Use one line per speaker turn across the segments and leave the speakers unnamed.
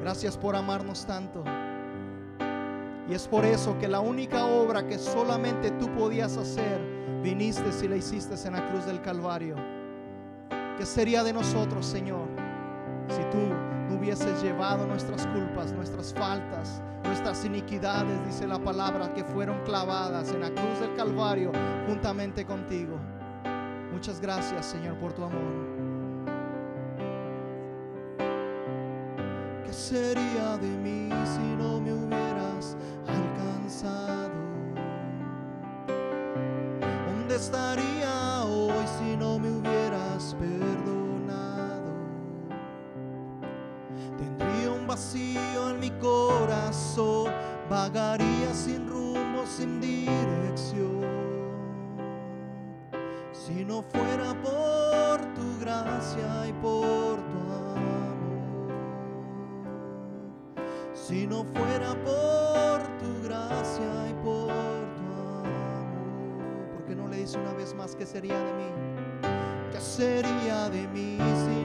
Gracias por amarnos tanto. Y es por eso que la única obra que solamente tú podías hacer, viniste si la hiciste en la cruz del Calvario. ¿Qué sería de nosotros, Señor, si tú no hubieses llevado nuestras culpas, nuestras faltas, nuestras iniquidades, dice la palabra, que fueron clavadas en la cruz del Calvario juntamente contigo? Muchas gracias, Señor, por tu amor. sería de mí si no me si no fuera por tu gracia y por tu amor. Porque no le dice una vez más que sería de mí? ¿Qué sería de mí si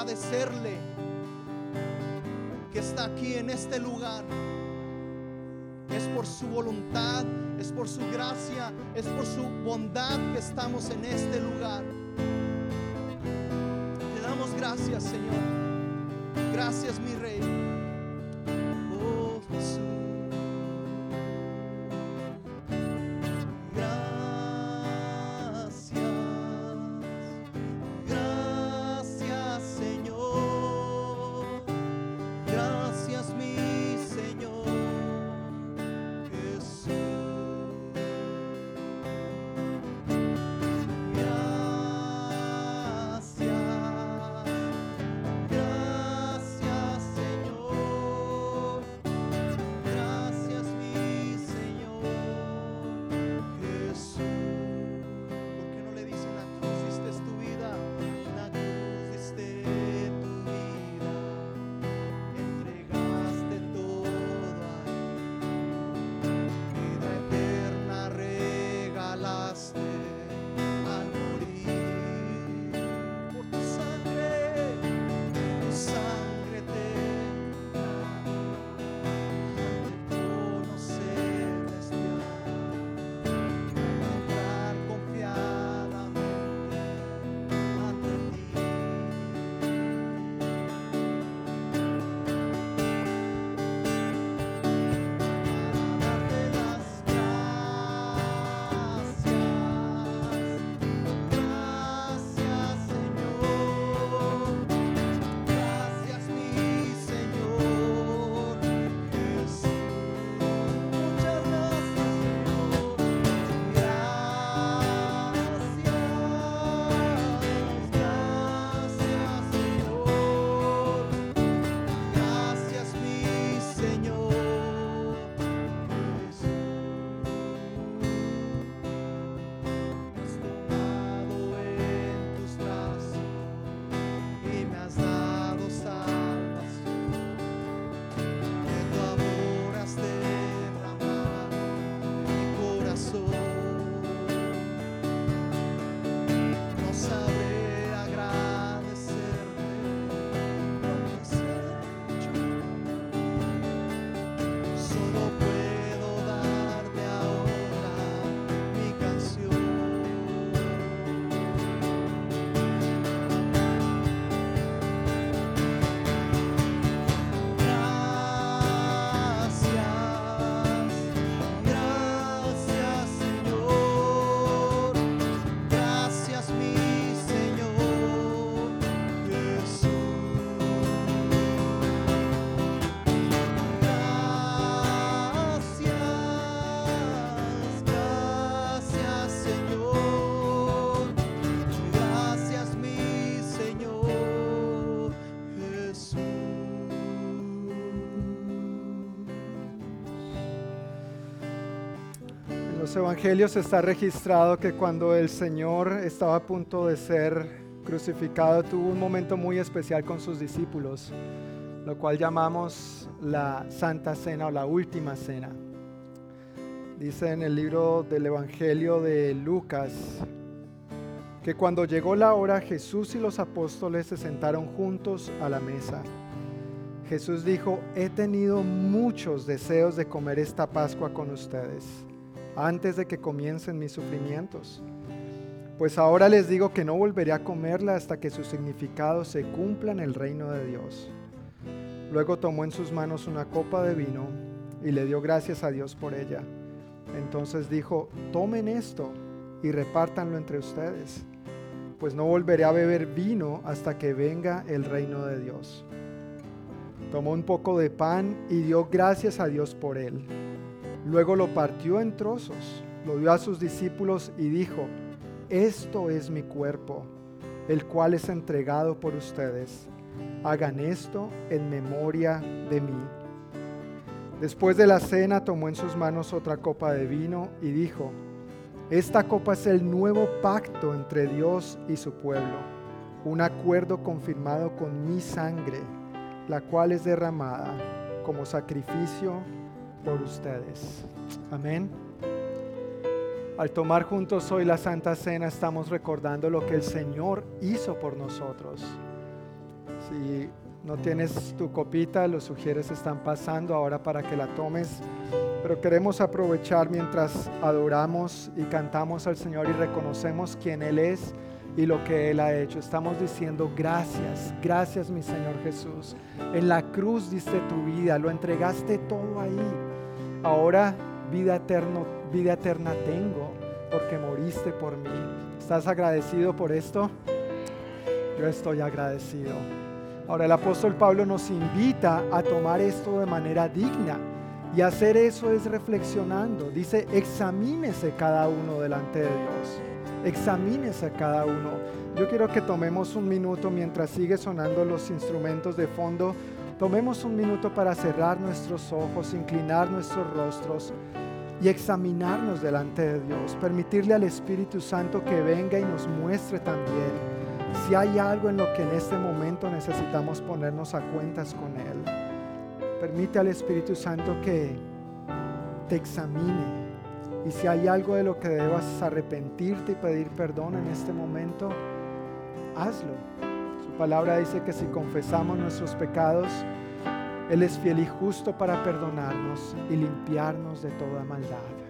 agradecerle que está aquí en este lugar. Es por su voluntad, es por su gracia, es por su bondad que estamos en este lugar. Te damos gracias, Señor. Gracias, mi Rey.
los evangelios está registrado que cuando el Señor estaba a punto de ser crucificado, tuvo un momento muy especial con sus discípulos, lo cual llamamos la Santa Cena o la Última Cena. Dice en el libro del Evangelio de Lucas que cuando llegó la hora Jesús y los apóstoles se sentaron juntos a la mesa. Jesús dijo, he tenido muchos deseos de comer esta Pascua con ustedes antes de que comiencen mis sufrimientos. Pues ahora les digo que no volveré a comerla hasta que su significado se cumpla en el reino de Dios. Luego tomó en sus manos una copa de vino y le dio gracias a Dios por ella. Entonces dijo, tomen esto y repártanlo entre ustedes, pues no volveré a beber vino hasta que venga el reino de Dios. Tomó un poco de pan y dio gracias a Dios por él Luego lo partió en trozos, lo dio a sus discípulos y dijo, esto es mi cuerpo, el cual es entregado por ustedes. Hagan esto en memoria de mí. Después de la cena tomó en sus manos otra copa de vino y dijo, esta copa es el nuevo pacto entre Dios y su pueblo, un acuerdo confirmado con mi sangre, la cual es derramada como sacrificio por ustedes. Amén. Al tomar juntos hoy la Santa Cena estamos recordando lo que el Señor hizo por nosotros. Si no tienes tu copita, los sugieres están pasando ahora para que la tomes. Pero queremos aprovechar mientras adoramos y cantamos al Señor y reconocemos quién Él es y lo que Él ha hecho. Estamos diciendo gracias, gracias mi Señor Jesús. En la cruz diste tu vida, lo entregaste todo ahí. Ahora vida, eterno, vida eterna tengo porque moriste por mí. ¿Estás agradecido por esto? Yo estoy agradecido. Ahora el apóstol Pablo nos invita a tomar esto de manera digna. Y hacer eso es reflexionando. Dice, examínese cada uno delante de Dios. Examínese cada uno. Yo quiero que tomemos un minuto mientras sigue sonando los instrumentos de fondo. Tomemos un minuto para cerrar nuestros ojos, inclinar nuestros rostros y examinarnos delante de Dios. Permitirle al Espíritu Santo que venga y nos muestre también si hay algo en lo que en este momento necesitamos ponernos a cuentas con Él, permite al Espíritu Santo que te examine. Y si hay algo de lo que debas arrepentirte y pedir perdón en este momento, hazlo. Palabra dice que si confesamos nuestros pecados, Él es fiel y justo para perdonarnos y limpiarnos de toda maldad.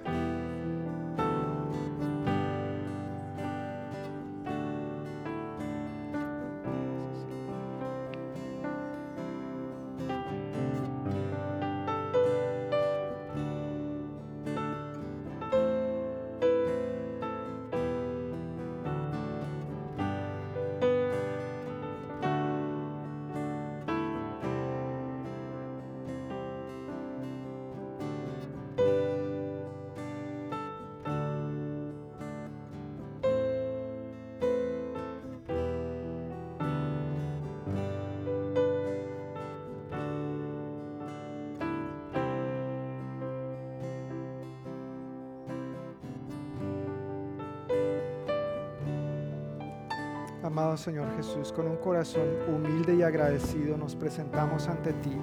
Señor Jesús, con un corazón humilde y agradecido nos presentamos ante ti,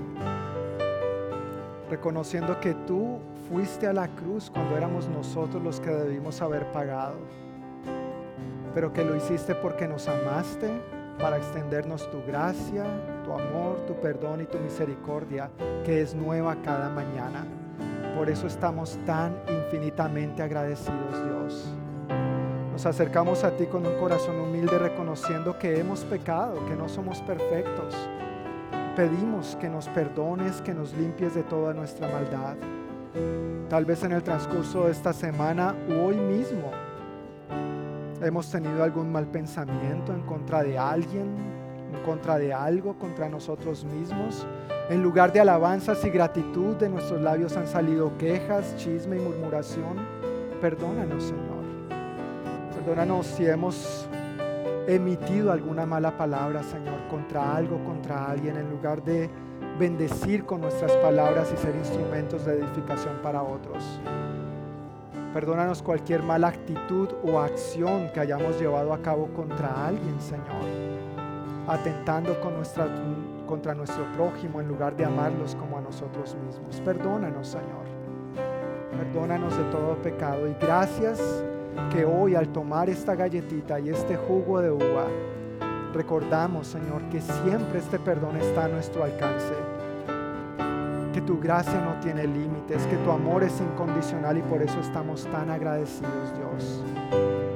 reconociendo que tú fuiste a la cruz cuando éramos nosotros los que debimos haber pagado, pero que lo hiciste porque nos amaste para extendernos tu gracia, tu amor, tu perdón y tu misericordia, que es nueva cada mañana. Por eso estamos tan infinitamente agradecidos, Dios. Nos acercamos a ti con un corazón humilde reconociendo que hemos pecado, que no somos perfectos. Pedimos que nos perdones, que nos limpies de toda nuestra maldad. Tal vez en el transcurso de esta semana o hoy mismo hemos tenido algún mal pensamiento en contra de alguien, en contra de algo, contra nosotros mismos. En lugar de alabanzas y gratitud de nuestros labios han salido quejas, chisme y murmuración. Perdónanos, Señor. Perdónanos si hemos emitido alguna mala palabra, Señor, contra algo, contra alguien, en lugar de bendecir con nuestras palabras y ser instrumentos de edificación para otros. Perdónanos cualquier mala actitud o acción que hayamos llevado a cabo contra alguien, Señor, atentando contra nuestro prójimo en lugar de amarlos como a nosotros mismos. Perdónanos, Señor. Perdónanos de todo pecado y gracias que hoy al tomar esta galletita y este jugo de uva, recordamos, Señor, que siempre este perdón está a nuestro alcance, que tu gracia no tiene límites, que tu amor es incondicional y por eso estamos tan agradecidos, Dios.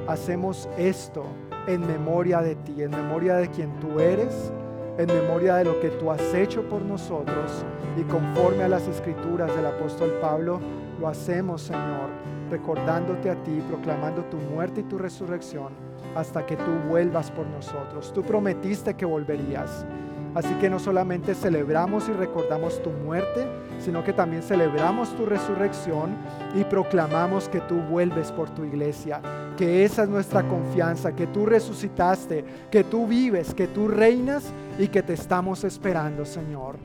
Hacemos esto en memoria de ti, en memoria de quien tú eres,
en memoria de lo que tú has hecho por nosotros y conforme a las escrituras del apóstol Pablo, lo hacemos, Señor, recordándote a ti, proclamando tu muerte y tu resurrección hasta que tú vuelvas por nosotros. Tú prometiste que volverías. Así que no solamente celebramos y recordamos tu muerte, sino que también celebramos tu resurrección y proclamamos que tú vuelves por tu iglesia, que esa es nuestra confianza, que tú resucitaste, que tú vives, que tú reinas y que te estamos esperando, Señor.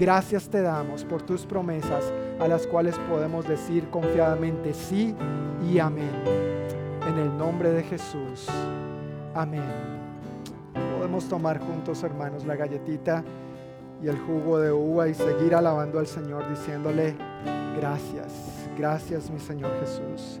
Gracias te damos por tus promesas a las cuales podemos decir confiadamente sí y amén. En el nombre de Jesús. Amén podemos tomar juntos, hermanos, la galletita y el jugo de uva y seguir alabando al Señor diciéndole, gracias, gracias mi Señor Jesús.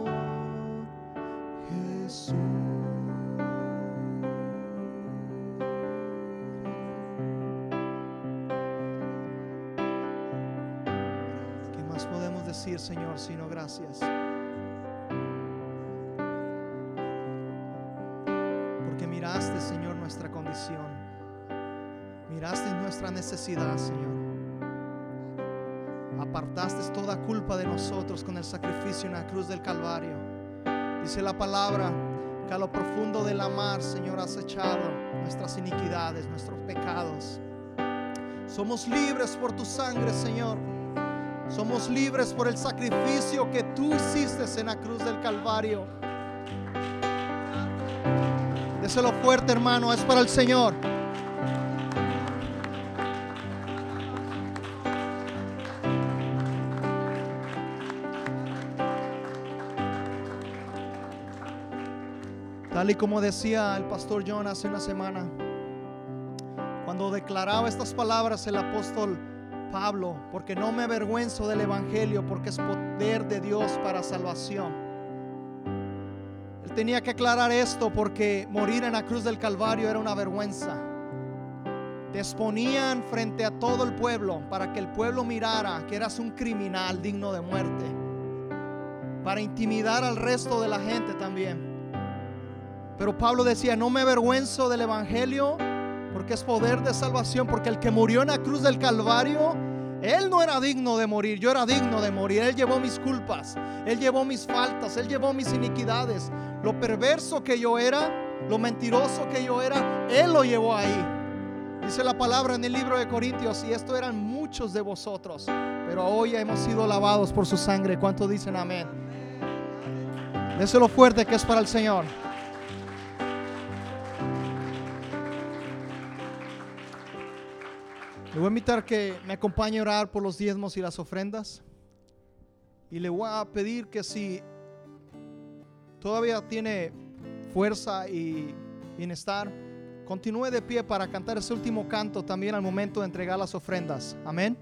decir, Señor, sino gracias? Porque miraste, Señor, nuestra condición. Miraste nuestra necesidad, Señor apartaste toda culpa de nosotros con el sacrificio en la cruz del Calvario. Dice la palabra que a lo profundo de la mar, Señor, has echado nuestras iniquidades, nuestros pecados. Somos libres por tu sangre, Señor. Somos libres por el sacrificio que tú hiciste en la cruz del Calvario. Déselo fuerte, hermano, es para el Señor. Tal y como decía el pastor John hace una semana, cuando declaraba estas palabras el apóstol Pablo, porque no me avergüenzo del Evangelio, porque es poder de Dios para salvación.
Tenía que aclarar esto porque morir en la cruz del Calvario era una vergüenza. Te exponían frente a todo el pueblo para que el pueblo mirara que eras un criminal digno de muerte. Para intimidar al resto de la gente también. Pero Pablo decía, no me avergüenzo del Evangelio porque es poder de salvación, porque el que murió en la cruz del Calvario, él no era digno de morir, yo era digno de morir. Él llevó mis culpas, él llevó mis faltas, él llevó mis iniquidades. Lo perverso que yo era, lo mentiroso que yo era, él lo llevó ahí. Dice la palabra en el libro de Corintios, y esto eran muchos de vosotros, pero hoy hemos sido lavados por su sangre. ¿Cuánto dicen amén? Déselo fuerte que es para el Señor. Le voy a invitar que me acompañe a orar por los diezmos y las ofrendas. Y le voy a pedir que si todavía tiene fuerza y bienestar, continúe de pie para cantar ese último canto también al momento de entregar las ofrendas. Amén.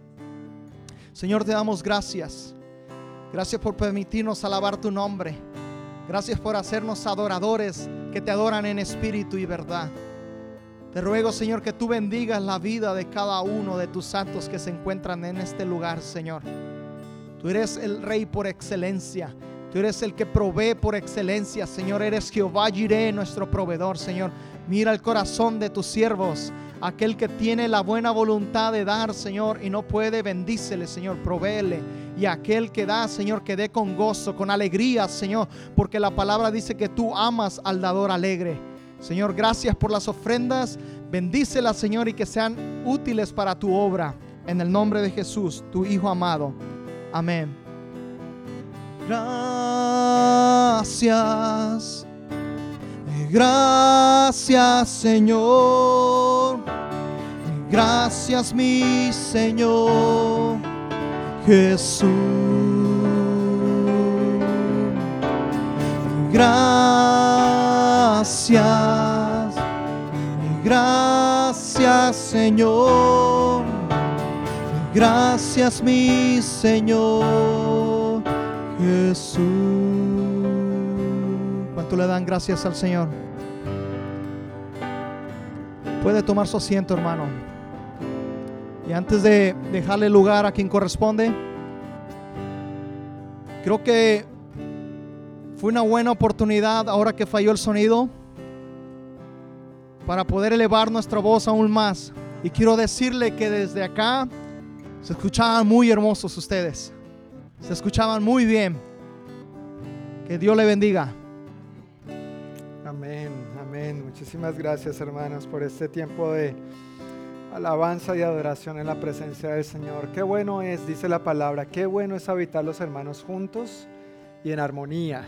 Señor, te damos gracias. Gracias por permitirnos alabar tu nombre. Gracias por hacernos adoradores que te adoran en espíritu y verdad. Te ruego, Señor, que tú bendigas la vida de cada uno de tus santos que se encuentran en este lugar, Señor. Tú eres el Rey por excelencia. Tú eres el que provee por excelencia, Señor. Eres Jehová Jireh, nuestro proveedor, Señor. Mira el corazón de tus siervos. Aquel que tiene la buena voluntad de dar, Señor, y no puede, bendícele, Señor, provéele. Y aquel que da, Señor, que dé con gozo, con alegría, Señor, porque la palabra dice que tú amas al dador alegre. Señor, gracias por las ofrendas. Bendícelas, Señor, y que sean útiles para tu obra. En el nombre de Jesús, tu Hijo amado. Amén. Gracias. Gracias, Señor. Gracias, mi Señor Jesús. Gracias, gracias Señor, gracias mi Señor Jesús. ¿Cuánto le dan gracias al Señor? Puede tomar su asiento, hermano. Y antes de dejarle lugar a quien corresponde, creo que fue una buena oportunidad ahora que falló el sonido para poder elevar nuestra voz aún más. Y quiero decirle que desde acá se escuchaban muy hermosos ustedes. Se escuchaban muy bien. Que Dios le bendiga.
Amén, amén. Muchísimas gracias hermanos por este tiempo de alabanza y adoración en la presencia del Señor. Qué bueno es, dice la palabra, qué bueno es habitar los hermanos juntos y en armonía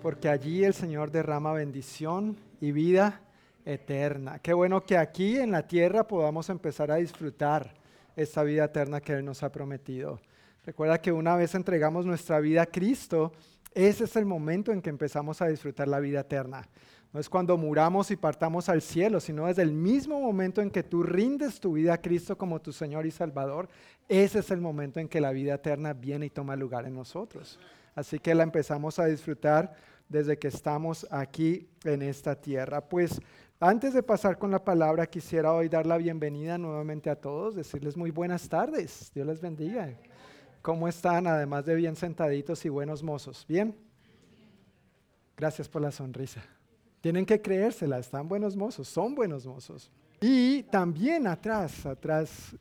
porque allí el Señor derrama bendición y vida eterna. Qué bueno que aquí en la tierra podamos empezar a disfrutar esta vida eterna que Él nos ha prometido. Recuerda que una vez entregamos nuestra vida a Cristo, ese es el momento en que empezamos a disfrutar la vida eterna. No es cuando muramos y partamos al cielo, sino desde el mismo momento en que tú rindes tu vida a Cristo como tu Señor y Salvador, ese es el momento en que la vida eterna viene y toma lugar en nosotros. Así que la empezamos a disfrutar desde que estamos aquí en esta tierra. Pues antes de pasar con la palabra, quisiera hoy dar la bienvenida nuevamente a todos, decirles muy buenas tardes, Dios les bendiga. ¿Cómo están? Además de bien sentaditos y buenos mozos. ¿Bien? Gracias por la sonrisa. Tienen que creérsela, están buenos mozos, son buenos mozos. Y también atrás, atrás,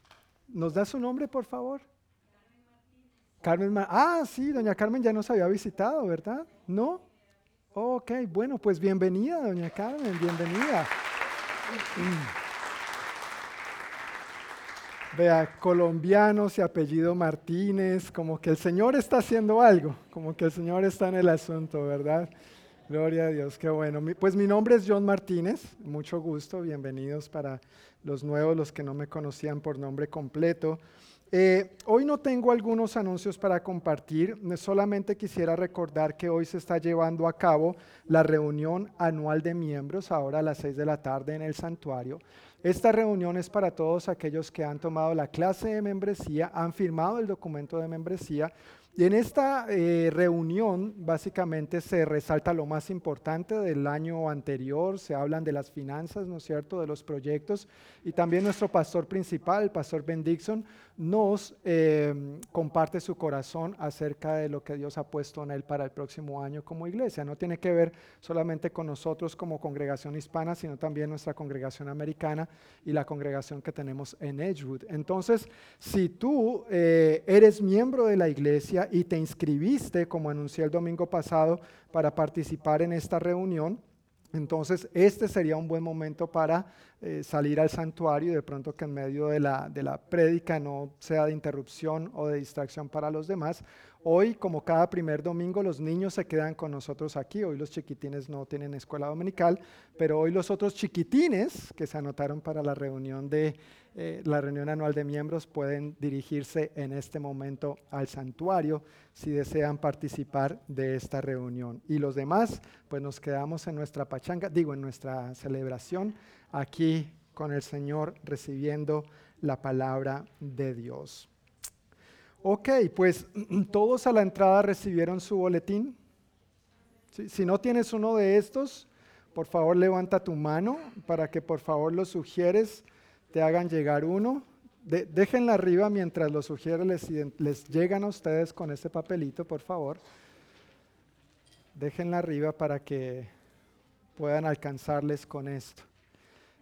¿nos da su nombre, por favor? Carmen Ah, sí, doña Carmen ya nos había visitado, ¿verdad? ¿No? Ok, bueno, pues bienvenida, doña Carmen, bienvenida. Vea, colombianos y apellido Martínez, como que el Señor está haciendo algo, como que el Señor está en el asunto, ¿verdad? Gloria a Dios, qué bueno. Pues mi nombre es John Martínez, mucho gusto, bienvenidos para los nuevos, los que no me conocían por nombre completo. Eh, hoy no tengo algunos anuncios para compartir, solamente quisiera recordar que hoy se está llevando a cabo la reunión anual de miembros, ahora a las 6 de la tarde en el santuario. Esta reunión es para todos aquellos que han tomado la clase de membresía, han firmado el documento de membresía Y en esta eh, reunión básicamente se resalta lo más importante del año anterior, se hablan de las finanzas, ¿no es cierto?, de los proyectos. Y también nuestro pastor principal, el pastor Ben Dixon, nos eh, comparte su corazón acerca de lo que Dios ha puesto en él para el próximo año como iglesia. No tiene que ver solamente con nosotros como congregación hispana, sino también nuestra congregación americana y la congregación que tenemos en Edgewood. Entonces, si tú eh, eres miembro de la iglesia y te inscribiste, como anuncié el domingo pasado, para participar en esta reunión, entonces, este sería un buen momento para eh, salir al santuario y de pronto que en medio de la, de la prédica no sea de interrupción o de distracción para los demás. Hoy, como cada primer domingo, los niños se quedan con nosotros aquí. Hoy los chiquitines no tienen escuela dominical, pero hoy los otros chiquitines que se anotaron para la reunión de eh, la reunión anual de miembros pueden dirigirse en este momento al santuario si desean participar de esta reunión. Y los demás, pues nos quedamos en nuestra pachanga, digo, en nuestra celebración aquí con el Señor recibiendo la palabra de Dios. Ok, pues todos a la entrada recibieron su boletín. Si no tienes uno de estos, por favor levanta tu mano para que por favor lo sugieres te hagan llegar uno. De, déjenla arriba mientras lo sugiere les, les llegan a ustedes con este papelito, por favor. Déjenla arriba para que puedan alcanzarles con esto.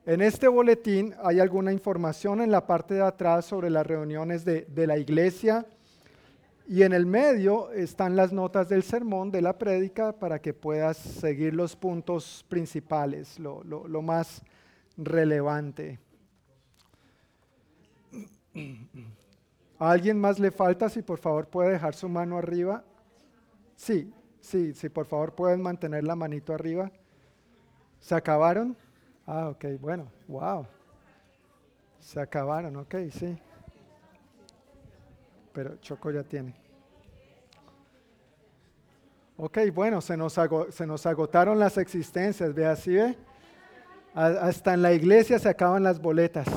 En este boletín hay alguna información en la parte de atrás sobre las reuniones de, de, la iglesia y en el medio están las notas del sermón, de la prédica, para que puedas seguir los puntos principales, lo, lo más relevante. ¿A alguien más le falta? Si por favor puede dejar su mano arriba. Sí, sí, sí, por favor pueden mantener la manito arriba. ¿Se acabaron? Ah, ok, bueno, wow. Se acabaron, ok, sí. Pero Choco ya tiene. Ok, bueno, se nos, se nos agotaron las existencias, ve así, ve. Hasta en la iglesia se acaban las boletas.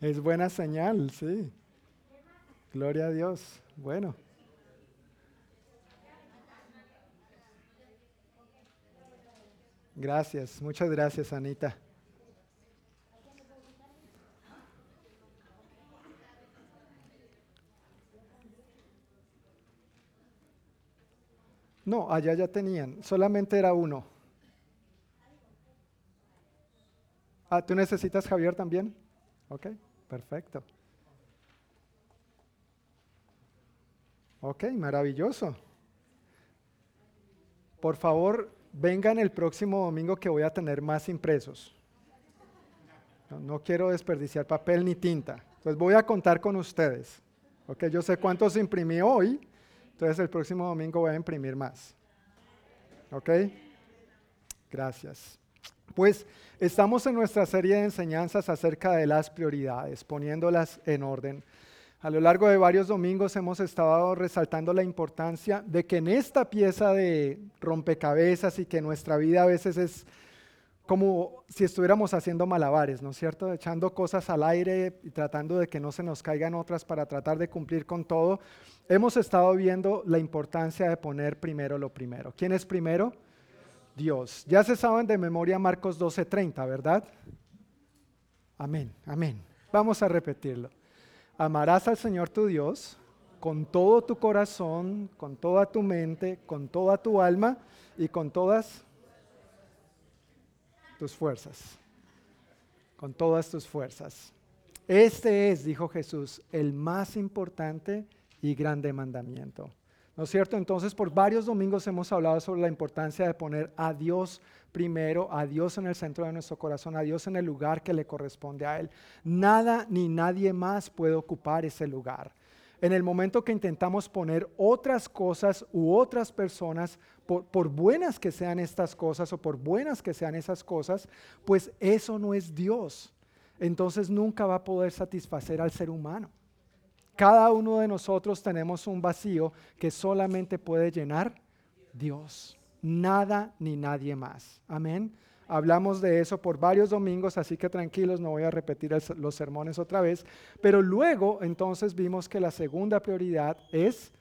Es buena señal, sí. Gloria a Dios. Bueno. Gracias, muchas gracias, Anita. No, allá ya tenían, solamente era uno. Ah, ¿tú necesitas Javier también? Ok. Perfecto. Ok, maravilloso. Por favor, vengan el próximo domingo que voy a tener más impresos. No, quiero desperdiciar papel ni tinta. Entonces voy a contar con ustedes. Ok, yo sé cuántos imprimí hoy, entonces el próximo domingo voy a imprimir más. Ok, gracias. Pues estamos en nuestra serie de enseñanzas acerca de las prioridades, poniéndolas en orden. A lo largo de varios domingos hemos estado resaltando la importancia de que en esta pieza de rompecabezas y que nuestra vida a veces es como si estuviéramos haciendo malabares, ¿no es cierto? Echando cosas al aire y tratando de que no se nos caigan otras para tratar de cumplir con todo. Hemos estado viendo la importancia de poner primero lo primero. ¿Quién es primero? Dios. Ya se saben de memoria Marcos 12:30, ¿verdad? Amén, amén. Vamos a repetirlo. Amarás al Señor tu Dios con todo tu corazón, con toda tu mente, con toda tu alma y con todas tus fuerzas. Con todas tus fuerzas. Este es, dijo Jesús, el más importante y grande mandamiento. ¿No es cierto? Entonces, por varios domingos hemos hablado sobre la importancia de poner a Dios primero, a Dios en el centro de nuestro corazón, a Dios en el lugar que le corresponde a Él. Nada ni nadie más puede ocupar ese lugar. En el momento que intentamos poner otras cosas u otras personas, por, por, buenas que sean estas cosas o por buenas que sean esas cosas, pues eso no es Dios. Entonces nunca va a poder satisfacer al ser humano. Cada uno de nosotros tenemos un vacío que solamente puede llenar Dios. Nada ni nadie más. Amén. Hablamos de eso por varios domingos, así que tranquilos, no voy a repetir los sermones otra vez. Pero luego entonces vimos que la segunda prioridad es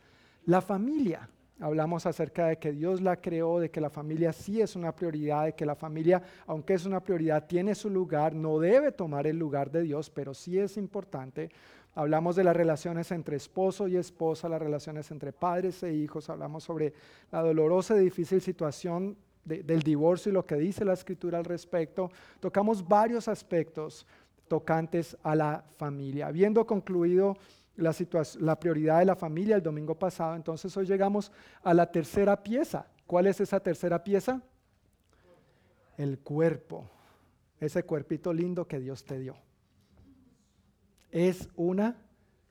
la familia. Hablamos acerca de que Dios la creó, de que la familia sí es una prioridad, de que la familia, aunque es una prioridad, tiene su lugar, no debe tomar el lugar de Dios, pero sí es importante. Hablamos de las relaciones entre esposo y esposa, las relaciones entre padres e hijos, hablamos sobre la dolorosa y difícil situación del divorcio y lo que dice la escritura al respecto. Tocamos varios aspectos tocantes a la familia. Habiendo concluido la, la prioridad de la familia el domingo pasado, entonces hoy llegamos a la tercera pieza. ¿Cuál es esa tercera pieza? El cuerpo, ese cuerpito lindo que Dios te dio. Es una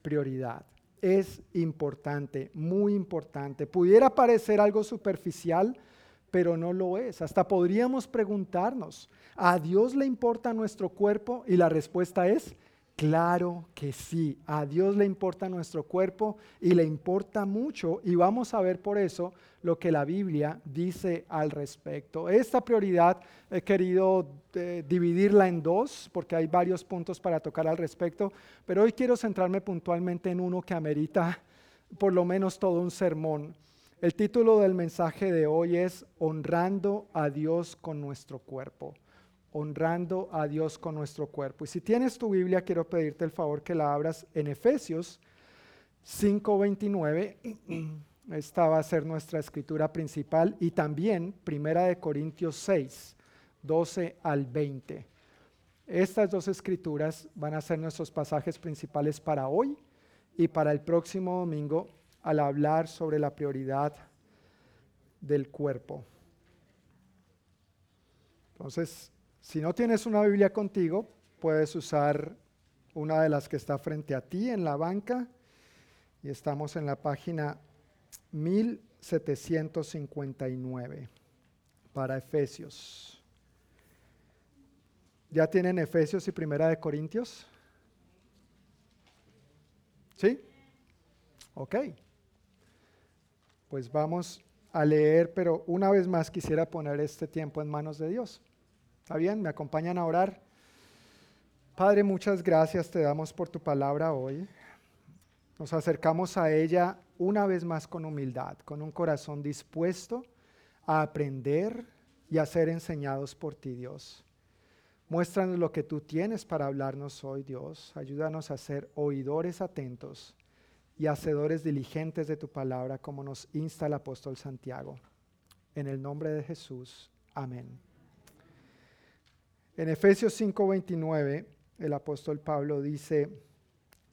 prioridad, es importante, muy importante. Pudiera parecer algo superficial, pero no lo es. Hasta podríamos preguntarnos, ¿a Dios le importa nuestro cuerpo? Y la respuesta es, claro que sí. A Dios le importa nuestro cuerpo y le importa mucho y vamos a ver por eso lo que la Biblia dice al respecto. Esta prioridad he querido eh, dividirla en dos porque hay varios puntos para tocar al respecto, pero hoy quiero centrarme puntualmente en uno que amerita por lo menos todo un sermón. El título del mensaje de hoy es Honrando a Dios con nuestro cuerpo. Honrando a Dios con nuestro cuerpo. Y si tienes tu Biblia, quiero pedirte el favor que la abras en Efesios 5:29. Esta va a ser nuestra escritura principal y también Primera de Corintios 6, 12 al 20. Estas dos escrituras van a ser nuestros pasajes principales para hoy y para el próximo domingo al hablar sobre la prioridad del cuerpo. Entonces, si no tienes una Biblia contigo, puedes usar una de las que está frente a ti en la banca y estamos en la página 1759 para Efesios. ¿Ya tienen Efesios y Primera de Corintios? ¿Sí? Ok pues vamos a leer, pero una vez más quisiera poner este tiempo en manos de Dios. ¿Está bien? ¿Me acompañan a orar? Padre, muchas gracias te damos por tu palabra hoy. Nos acercamos a ella una vez más con humildad, con un corazón dispuesto a aprender y a ser enseñados por ti, Dios. Muéstranos lo que tú tienes para hablarnos hoy, Dios. Ayúdanos a ser oidores atentos y hacedores diligentes de tu palabra, como nos insta el apóstol Santiago. En el nombre de Jesús. Amén. En Efesios 5:29, el apóstol Pablo dice,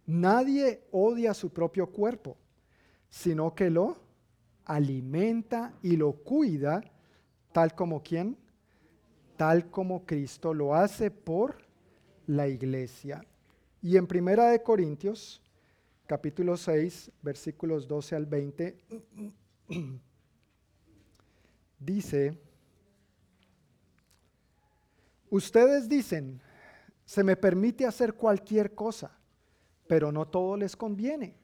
nadie odia su propio cuerpo, sino que lo alimenta y lo cuida, tal como quien, tal como Cristo lo hace por la iglesia. Y en Primera de Corintios capítulo 6, versículos 12 al 20, dice, ustedes dicen, se me permite hacer cualquier cosa, pero no todo les conviene.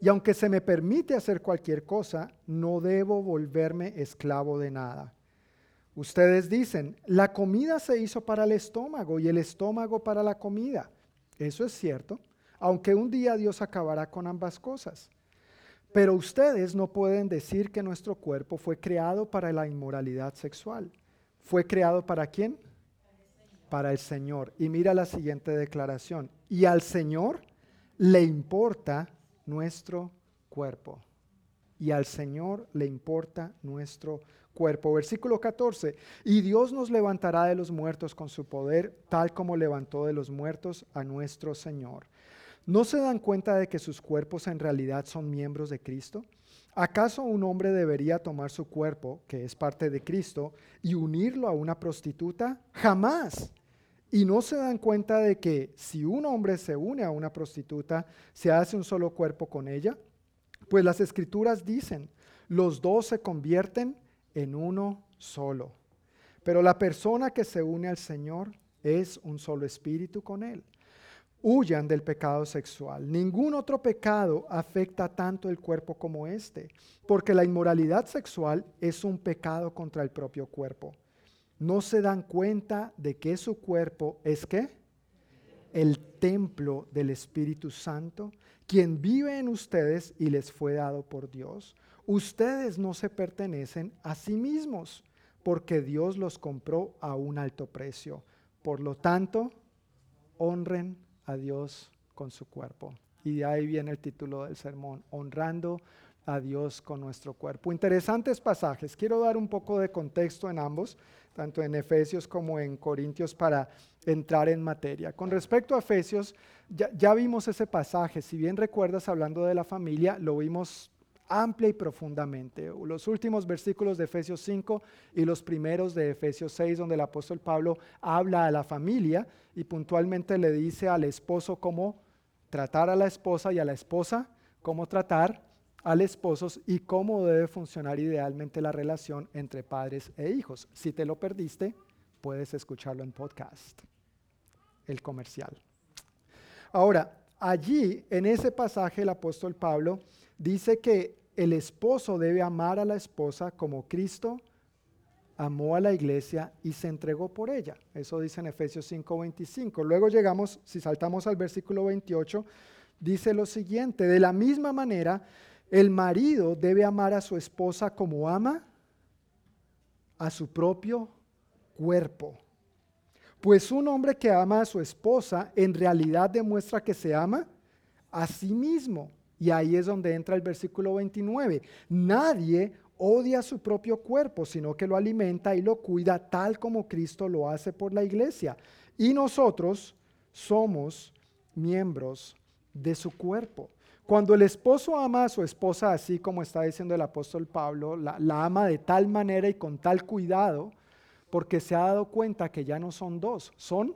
Y aunque se me permite hacer cualquier cosa, no debo volverme esclavo de nada. Ustedes dicen, la comida se hizo para el estómago y el estómago para la comida. Eso es cierto aunque un día Dios acabará con ambas cosas. Pero ustedes no pueden decir que nuestro cuerpo fue creado para la inmoralidad sexual. ¿Fue creado para quién? Para el Señor. Y mira la siguiente declaración. Y al Señor le importa nuestro cuerpo. Y al Señor le importa nuestro cuerpo. Versículo 14. Y Dios nos levantará de los muertos con su poder, tal como levantó de los muertos a nuestro Señor. ¿No se dan cuenta de que sus cuerpos en realidad son miembros de Cristo? ¿Acaso un hombre debería tomar su cuerpo, que es parte de Cristo, y unirlo a una prostituta? Jamás. ¿Y no se dan cuenta de que si un hombre se une a una prostituta, se hace un solo cuerpo con ella? Pues las escrituras dicen, los dos se convierten en uno solo. Pero la persona que se une al Señor es un solo espíritu con Él. Huyan del pecado sexual. Ningún otro pecado afecta tanto el cuerpo como este, porque la inmoralidad sexual es un pecado contra el propio cuerpo. ¿No se dan cuenta de que su cuerpo es qué? El templo del Espíritu Santo, quien vive en ustedes y les fue dado por Dios. Ustedes no se pertenecen a sí mismos, porque Dios los compró a un alto precio. Por lo tanto, honren a Dios con su cuerpo. Y de ahí viene el título del sermón, honrando a Dios con nuestro cuerpo. Interesantes pasajes. Quiero dar un poco de contexto en ambos, tanto en Efesios como en Corintios, para entrar en materia. Con respecto a Efesios, ya, vimos ese pasaje. Si bien recuerdas, hablando de la familia, lo vimos amplia y profundamente. Los últimos versículos de Efesios 5 y los primeros de Efesios 6, donde el apóstol Pablo habla a la familia y puntualmente le dice al esposo cómo tratar a la esposa y a la esposa cómo tratar al esposo y cómo debe funcionar idealmente la relación entre padres e hijos. Si te lo perdiste, puedes escucharlo en podcast, el comercial. Ahora, allí en ese pasaje el apóstol Pablo dice que el esposo debe amar a la esposa como Cristo amó a la iglesia y se entregó por ella. Eso dice en Efesios 5:25. Luego llegamos, si saltamos al versículo 28, dice lo siguiente, de la misma manera, el marido debe amar a su esposa como ama a su propio cuerpo. Pues un hombre que ama a su esposa en realidad demuestra que se ama a sí mismo. Y ahí es donde entra el versículo 29. Nadie odia su propio cuerpo, sino que lo alimenta y lo cuida tal como Cristo lo hace por la iglesia. Y nosotros somos miembros de su cuerpo. Cuando el esposo ama a su esposa así como está diciendo el apóstol Pablo, la, ama de tal manera y con tal cuidado, porque se ha dado cuenta que ya no son dos, son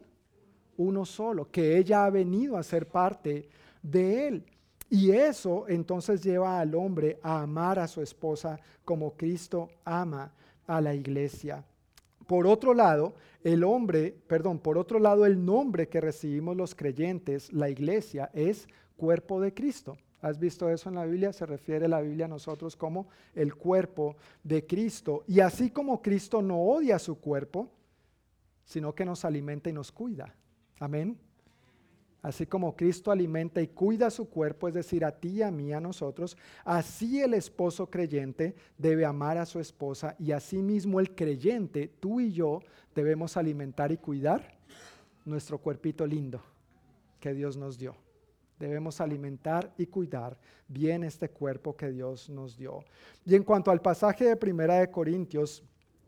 uno solo, que ella ha venido a ser parte de él. Y eso entonces lleva al hombre a amar a su esposa como Cristo ama a la iglesia. Por otro lado, el hombre, perdón, por otro lado, el nombre que recibimos los creyentes, la iglesia, es cuerpo de Cristo. ¿Has visto eso en la Biblia? Se refiere la Biblia a nosotros como el cuerpo de Cristo. Y así como Cristo no odia su cuerpo, sino que nos alimenta y nos cuida. Amén. Así como Cristo alimenta y cuida su cuerpo, es decir, a ti a mí, a nosotros, así el esposo creyente debe amar a su esposa y asimismo el creyente, tú y yo, debemos alimentar y cuidar nuestro cuerpito lindo que Dios nos dio. Debemos alimentar y cuidar bien este cuerpo que Dios nos dio. Y en cuanto al pasaje de Primera de Corintios,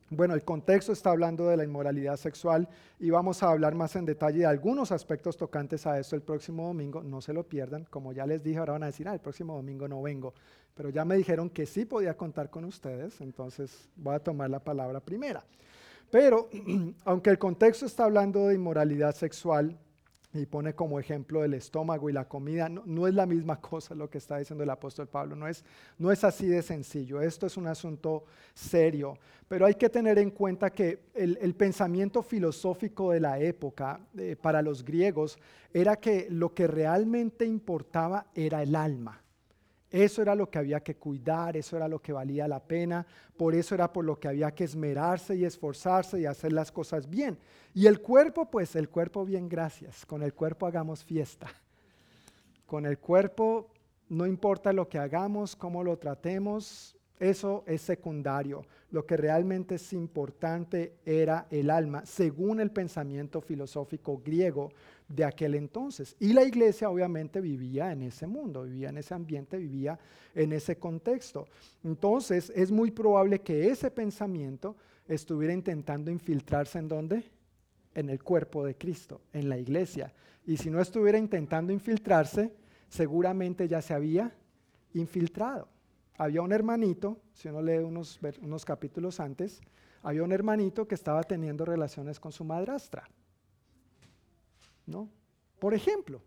bueno, el contexto está hablando de la inmoralidad sexual y vamos a hablar más en detalle de algunos aspectos tocantes a esto el próximo domingo. No se lo pierdan. Como ya les dije, ahora van a decir, ah, el próximo domingo no vengo. Pero ya me dijeron que sí podía contar con ustedes, entonces voy a tomar la palabra primera. Pero aunque el contexto está hablando de inmoralidad sexual, y pone como ejemplo el estómago y la comida. No, es la misma cosa lo que está diciendo el apóstol Pablo, no es, no es así de sencillo, esto es un asunto serio, pero hay que tener en cuenta que el, pensamiento filosófico de la época eh, para los griegos era que lo que realmente importaba era el alma. Eso era lo que había que cuidar, eso era lo que valía la pena, por eso era por lo que había que esmerarse y esforzarse y hacer las cosas bien. Y el cuerpo, pues el cuerpo bien, gracias. Con el cuerpo hagamos fiesta. Con el cuerpo no importa lo que hagamos, cómo lo tratemos, eso es secundario. Lo que realmente es importante era el alma, según el pensamiento filosófico griego de aquel entonces. Y la iglesia obviamente vivía en ese mundo, vivía en ese ambiente, vivía en ese contexto. Entonces es muy probable que ese pensamiento estuviera intentando infiltrarse en dónde? En el cuerpo de Cristo, en la iglesia. Y si no estuviera intentando infiltrarse, seguramente ya se había infiltrado. Había un hermanito, si uno lee unos, unos capítulos antes, había un hermanito que estaba teniendo relaciones con su madrastra. ¿No? Por ejemplo.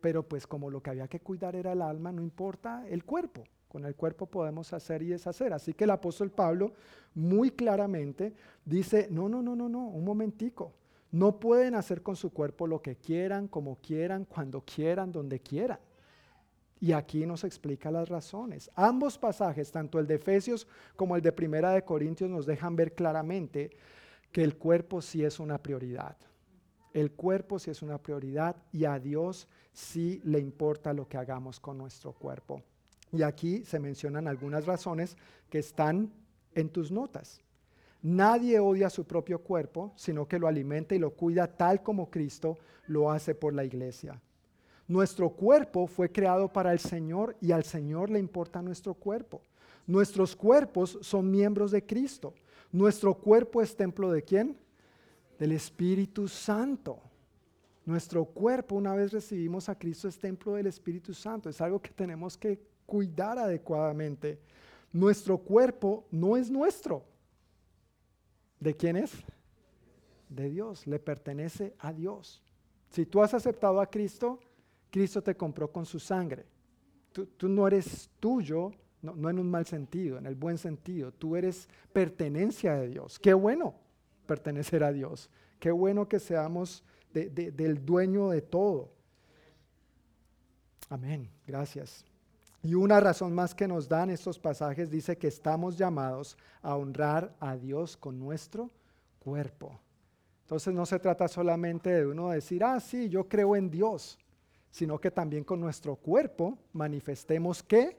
Pero pues como lo que había que cuidar era el alma, no importa el cuerpo. Con el cuerpo podemos hacer y deshacer. Así que el apóstol Pablo muy claramente dice, no, no, no, no, no, un momentico. No pueden hacer con su cuerpo lo que quieran, como quieran, cuando quieran, donde quieran. Y aquí nos explica las razones. Ambos pasajes, tanto el de Efesios como el de Primera de Corintios, nos dejan ver claramente que el cuerpo sí es una prioridad. El cuerpo sí es una prioridad y a Dios sí le importa lo que hagamos con nuestro cuerpo. Y aquí se mencionan algunas razones que están en tus notas. Nadie odia su propio cuerpo, sino que lo alimenta y lo cuida tal como Cristo lo hace por la iglesia. Nuestro cuerpo fue creado para el Señor y al Señor le importa nuestro cuerpo. Nuestros cuerpos son miembros de Cristo. Nuestro cuerpo es templo de quién? Del Espíritu Santo. Nuestro cuerpo, una vez recibimos a Cristo, es templo del Espíritu Santo. Es algo que tenemos que cuidar adecuadamente. Nuestro cuerpo no es nuestro. ¿De quién es? De Dios. Le pertenece a Dios. Si tú has aceptado a Cristo, Cristo te compró con su sangre. Tú, no eres tuyo, no, en un mal sentido, en el buen sentido. Tú eres pertenencia de Dios. Qué bueno pertenecer a Dios. Qué bueno que seamos del dueño de todo. Amén. Gracias. Y una razón más que nos dan estos pasajes dice que estamos llamados a honrar a Dios con nuestro cuerpo. Entonces no se trata solamente de uno decir, ah, sí, yo creo en Dios, sino que también con nuestro cuerpo manifestemos que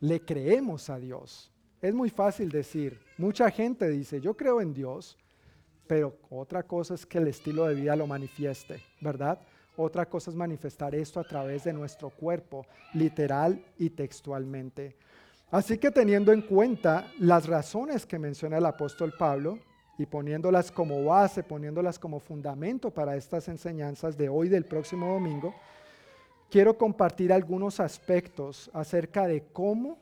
le creemos a Dios. Es muy fácil decir, mucha gente dice, yo creo en Dios, pero otra cosa es que el estilo de vida lo manifieste, ¿verdad? Otra cosa es manifestar esto a través de nuestro cuerpo, literal y textualmente. Así que teniendo en cuenta las razones que menciona el apóstol Pablo y poniéndolas como base, poniéndolas como fundamento para estas enseñanzas de hoy del próximo domingo, quiero compartir algunos aspectos acerca de cómo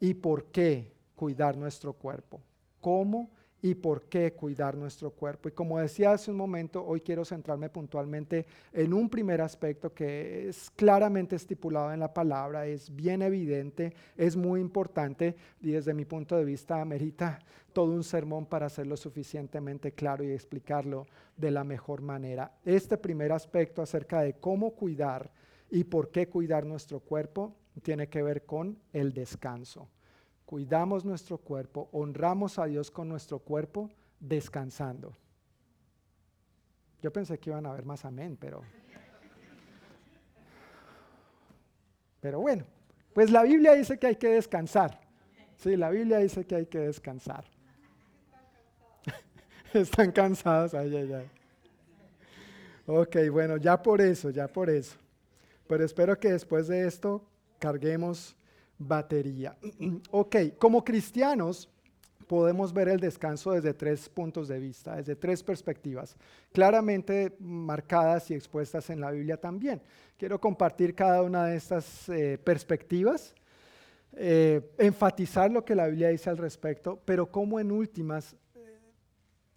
y por qué cuidar nuestro cuerpo. Cómo y por qué cuidar nuestro cuerpo. Y como decía hace un momento, hoy quiero centrarme puntualmente en un primer aspecto que es claramente estipulado en la palabra, es bien evidente, es muy importante y desde mi punto de vista amerita todo un sermón para hacerlo suficientemente claro y explicarlo de la mejor manera. Este primer aspecto acerca de cómo cuidar y por qué cuidar nuestro cuerpo tiene que ver con el descanso cuidamos nuestro cuerpo, honramos a Dios con nuestro cuerpo descansando. Yo pensé que iban a haber más amén, pero... Pero bueno, pues la Biblia dice que hay que descansar. Sí, la Biblia dice que hay que descansar. Están cansados, ay, ay, ay. Ok, bueno, ya por eso, ya por eso. Pero espero que después de esto carguemos batería. ok, como cristianos podemos ver el descanso desde tres puntos de vista, desde tres perspectivas, claramente marcadas y expuestas en la Biblia también. Quiero compartir cada una de estas eh, perspectivas, eh, enfatizar lo que la Biblia dice al respecto, pero como en últimas eh,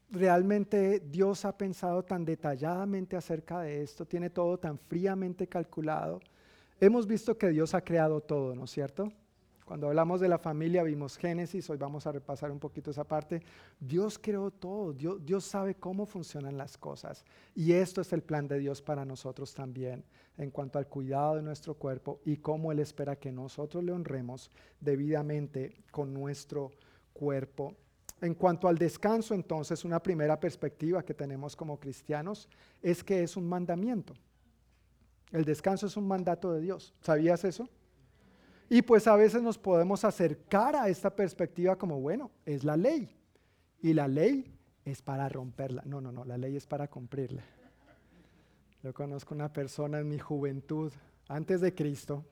realmente Dios ha pensado tan detalladamente acerca de esto, tiene todo tan fríamente calculado Hemos visto que Dios ha creado todo, ¿no es cierto? Cuando hablamos de la familia vimos Génesis, hoy vamos a repasar un poquito esa parte. Dios creó todo, Dios, Dios, sabe cómo funcionan las cosas. Y esto es el plan de Dios para nosotros también, en cuanto al cuidado de nuestro cuerpo y cómo Él espera que nosotros le honremos debidamente con nuestro cuerpo. En cuanto al descanso, entonces, una primera perspectiva que tenemos como cristianos es que es un mandamiento. El descanso es un mandato de Dios. ¿Sabías eso? Y pues a veces nos podemos acercar a esta perspectiva como, bueno, es la ley. Y la ley es para romperla. No, no, no, la ley es para cumplirla. Yo conozco una persona en mi juventud, antes de Cristo,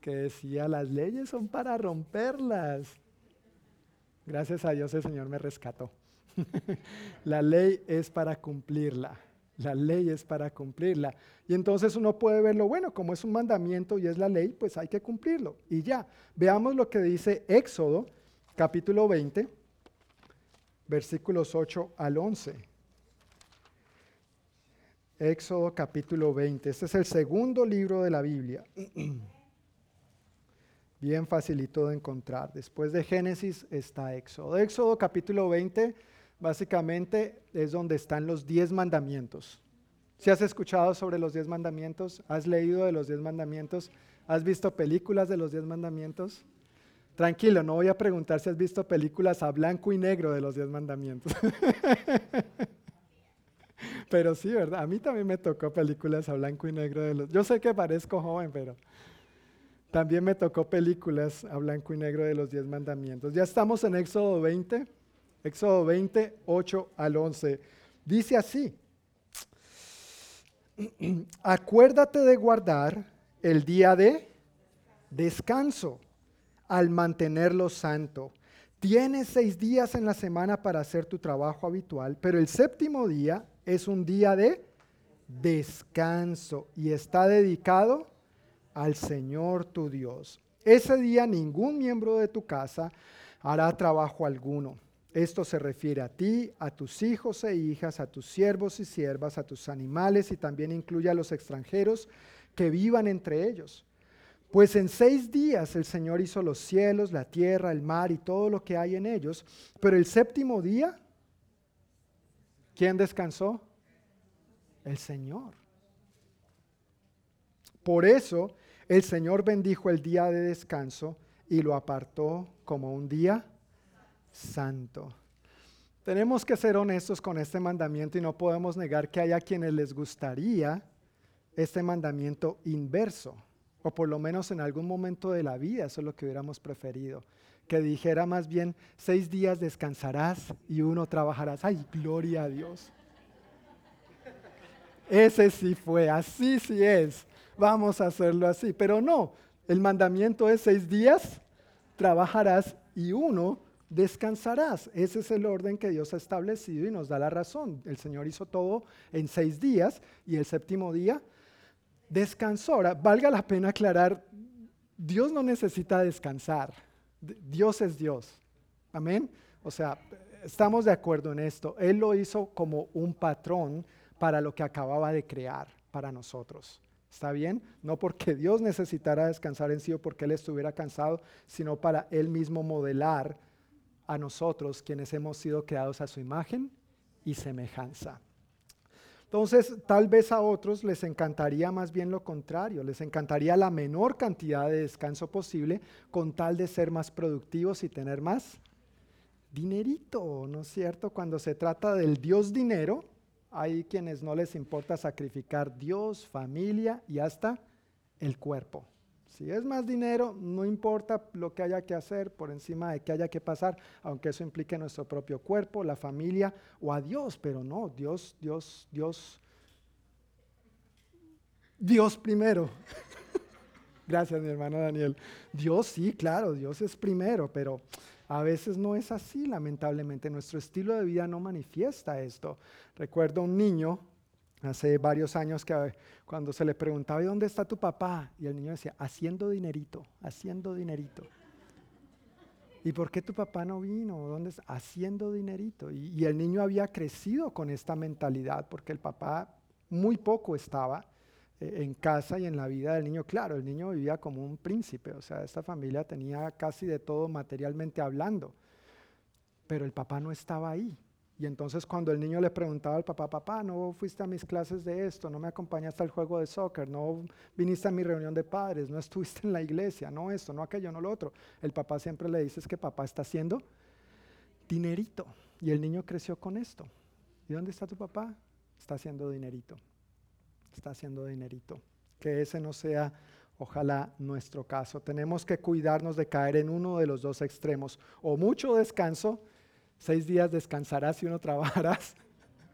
que decía, las leyes son para romperlas. Gracias a Dios el Señor me rescató. la ley es para cumplirla. La ley es para cumplirla. Y entonces uno puede verlo, bueno, como es un mandamiento y es la ley, pues hay que cumplirlo. Y ya, veamos lo que dice Éxodo, capítulo 20, versículos 8 al 11. Éxodo capítulo 20. Este es el segundo libro de la Biblia. Bien facilito de encontrar. Después de Génesis está Éxodo. Éxodo capítulo 20 básicamente es donde están los diez mandamientos. Si has escuchado sobre los diez mandamientos, has leído de los diez mandamientos, has visto películas de los diez mandamientos, Tranquilo, no voy a preguntar si has visto películas a blanco y negro de los diez mandamientos. pero sí, ¿verdad? A mí también me tocó películas a blanco y negro de los... Yo sé que parezco joven, pero también me tocó películas a blanco y negro de los diez mandamientos. Ya estamos en Éxodo 20, Éxodo 20, 8 al 11. Dice así, acuérdate de guardar el día de descanso al mantenerlo santo. Tienes seis días en la semana para hacer tu trabajo habitual, pero el séptimo día es un día de descanso y está dedicado al Señor tu Dios. Ese día ningún miembro de tu casa hará trabajo alguno. Esto se refiere a ti, a tus hijos e hijas, a tus siervos y siervas, a tus animales y también incluye a los extranjeros que vivan entre ellos. Pues en seis días el Señor hizo los cielos, la tierra, el mar y todo lo que hay en ellos, pero el séptimo día, ¿quién descansó? El Señor. Por eso el Señor bendijo el día de descanso y lo apartó como un día santo. Tenemos que ser honestos con este mandamiento y no podemos negar que haya quienes les gustaría este mandamiento inverso, o por lo menos en algún momento de la vida, eso es lo que hubiéramos preferido, que dijera más bien, seis días descansarás y uno trabajarás. ¡Ay, gloria a Dios! Ese sí fue, así sí es vamos a hacerlo así. Pero no, el mandamiento es seis días, trabajarás y uno descansarás. Ese es el orden que Dios ha establecido y nos da la razón. El Señor hizo todo en seis días y el séptimo día descansó. Ahora, valga la pena aclarar, Dios no necesita descansar. Dios es Dios. Amén. O sea, estamos de acuerdo en esto. Él lo hizo como un patrón para lo que acababa de crear para nosotros. ¿Está bien? No porque Dios necesitara descansar en sí o porque Él estuviera cansado, sino para Él mismo modelar a nosotros quienes hemos sido creados a su imagen y semejanza. Entonces, tal vez a otros les encantaría más bien lo contrario, les encantaría la menor cantidad de descanso posible con tal de ser más productivos y tener más dinerito, ¿no es cierto? Cuando se trata del Dios dinero, hay quienes no les importa sacrificar Dios, familia y hasta el cuerpo. Si es más dinero, no importa lo que haya que hacer por encima de que haya que pasar, aunque eso implique nuestro propio cuerpo, la familia o a Dios, pero no, Dios, Dios, Dios, Dios primero. Gracias, mi hermano Daniel. Dios sí, claro, Dios es primero, pero a veces no es así, lamentablemente. Nuestro estilo de vida no manifiesta esto. Recuerdo un niño hace varios años que cuando se le preguntaba, ¿y dónde está tu papá? Y el niño decía, haciendo dinerito, haciendo dinerito. ¿Y por qué tu papá no vino? ¿Dónde está? Haciendo dinerito. Y, el niño había crecido con esta mentalidad porque el papá muy poco estaba eh, en casa y en la vida del niño. Claro, el niño vivía como un príncipe, o sea, esta familia tenía casi de todo materialmente hablando, pero el papá no estaba ahí. Y entonces cuando el niño le preguntaba al papá, papá, no fuiste a mis clases de esto, no me acompañaste al juego de soccer, no viniste a mi reunión de padres, no estuviste en la iglesia, no esto, no aquello, no lo otro. El papá siempre le dice es que papá está haciendo dinerito. Y el niño creció con esto. ¿Y dónde está tu papá? Está haciendo dinerito está haciendo dinerito. Que ese no sea, ojalá, nuestro caso. Tenemos que cuidarnos de caer en uno de los dos extremos. O mucho descanso, seis días descansarás y uno trabajarás.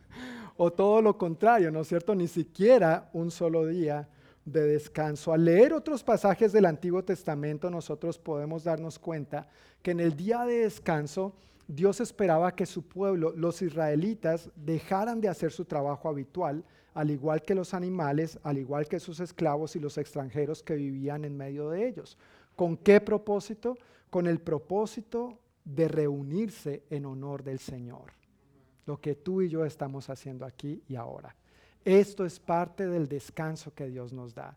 o todo lo contrario, ¿no es cierto? Ni siquiera un solo día de descanso. Al leer otros pasajes del Antiguo Testamento, nosotros podemos darnos cuenta que en el día de descanso, Dios esperaba que su pueblo, los israelitas, dejaran de hacer su trabajo habitual al igual que los animales, al igual que sus esclavos y los extranjeros que vivían en medio de ellos. ¿Con qué propósito? Con el propósito de reunirse en honor del Señor. Lo que tú y yo estamos haciendo aquí y ahora. Esto es parte del descanso que Dios nos da.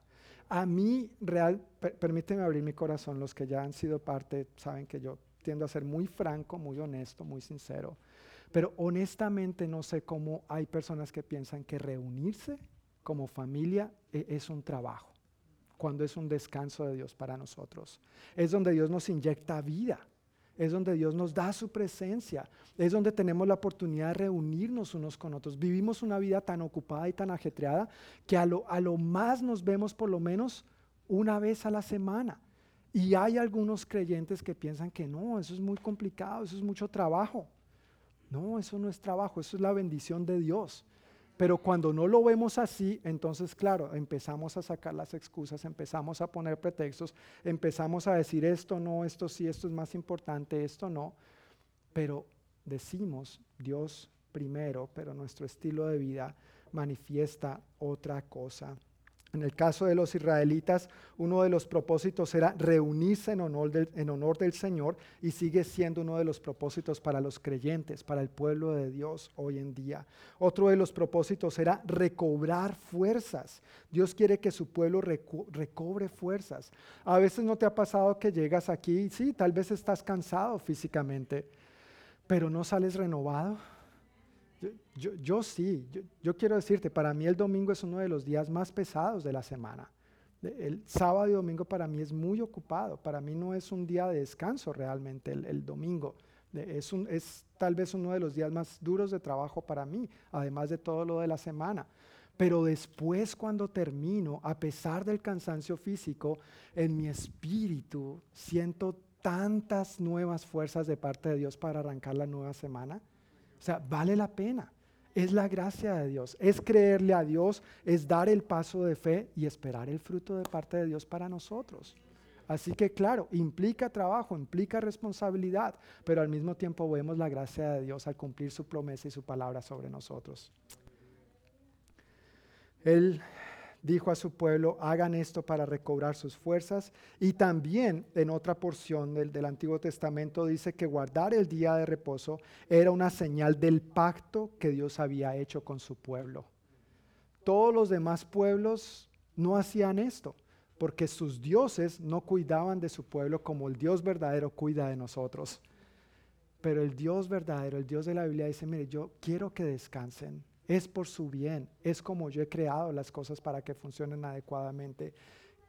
A mí, real, permíteme abrir mi corazón, los que ya han sido parte saben que yo tiendo a ser muy franco, muy honesto, muy sincero. Pero honestamente no sé cómo hay personas que piensan que reunirse como familia e-, es un trabajo. cuando es un descanso de Dios para nosotros. Es donde Dios nos inyecta vida. Es donde Dios nos da su presencia. Es donde tenemos la oportunidad de reunirnos unos con otros. Vivimos una vida tan ocupada y tan ajetreada que a lo, a lo más nos vemos por lo menos una vez a la semana. Y hay algunos creyentes que piensan que no, eso es muy complicado, eso es mucho trabajo. No, eso no es trabajo, eso es la bendición de Dios. Pero cuando no lo vemos así, entonces, claro, empezamos a sacar las excusas, empezamos a poner pretextos, empezamos a decir esto no, esto sí, esto es más importante, esto no. Pero decimos Dios primero, pero nuestro estilo de vida manifiesta otra cosa. En el caso de los israelitas, uno de los propósitos era reunirse en honor, del, Señor y sigue siendo uno de los propósitos para los creyentes, para el pueblo de Dios hoy en día. Otro de los propósitos era recobrar fuerzas. Dios quiere que su pueblo recobre fuerzas. A veces no te ha pasado que llegas aquí, sí, tal vez estás cansado físicamente, pero no sales renovado yo, sí, yo, quiero decirte, para mí el domingo es uno de los días más pesados de la semana. El sábado y domingo para mí es muy ocupado, para mí no es un día de descanso realmente el, domingo. Es tal vez uno de los días más duros de trabajo para mí, además de todo lo de la semana. Pero después cuando termino, a pesar del cansancio físico, en mi espíritu siento tantas nuevas fuerzas de parte de Dios para arrancar la nueva semana o sea, vale la pena. Es la gracia de Dios, es creerle a Dios, es dar el paso de fe y esperar el fruto de parte de Dios para nosotros. Así que claro, implica trabajo, implica responsabilidad, pero al mismo tiempo vemos la gracia de Dios al cumplir su promesa y su palabra sobre nosotros. Él dijo a su pueblo, hagan esto para recobrar sus fuerzas. Y también en otra porción del, del, Antiguo Testamento dice que guardar el día de reposo era una señal del pacto que Dios había hecho con su pueblo. Todos los demás pueblos no hacían esto, porque sus dioses no cuidaban de su pueblo como el Dios verdadero cuida de nosotros. Pero el Dios verdadero, el Dios de la Biblia dice, mire, yo quiero que descansen es por su bien, es como yo he creado las cosas para que funcionen adecuadamente.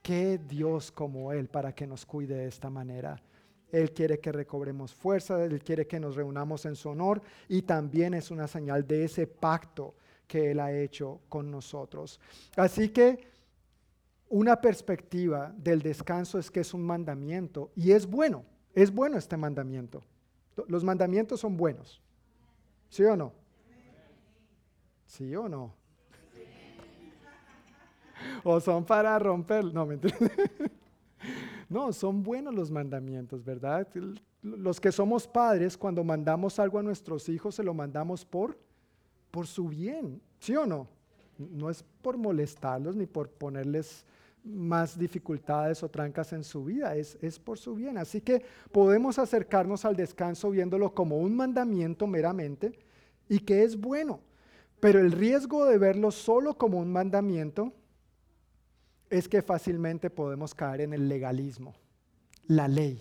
¿Qué Dios como Él para que nos cuide de esta manera? Él quiere que recobremos fuerza, Él quiere que nos reunamos en su honor y también es una señal de ese pacto que Él ha hecho con nosotros. Así que una perspectiva del descanso es que es un mandamiento y es bueno, es bueno este mandamiento. Los mandamientos son buenos, ¿sí o no? ¿Sí o no? O son para romper. No, No, son buenos los mandamientos, ¿verdad? Los que somos padres, cuando mandamos algo a nuestros hijos, se lo mandamos por, por su bien, ¿sí o no? No es por molestarlos ni por ponerles más dificultades o trancas en su vida, es, es por su bien. Así que podemos acercarnos al descanso viéndolo como un mandamiento meramente y que es bueno. Pero el riesgo de verlo solo como un mandamiento es que fácilmente podemos caer en el legalismo, la ley.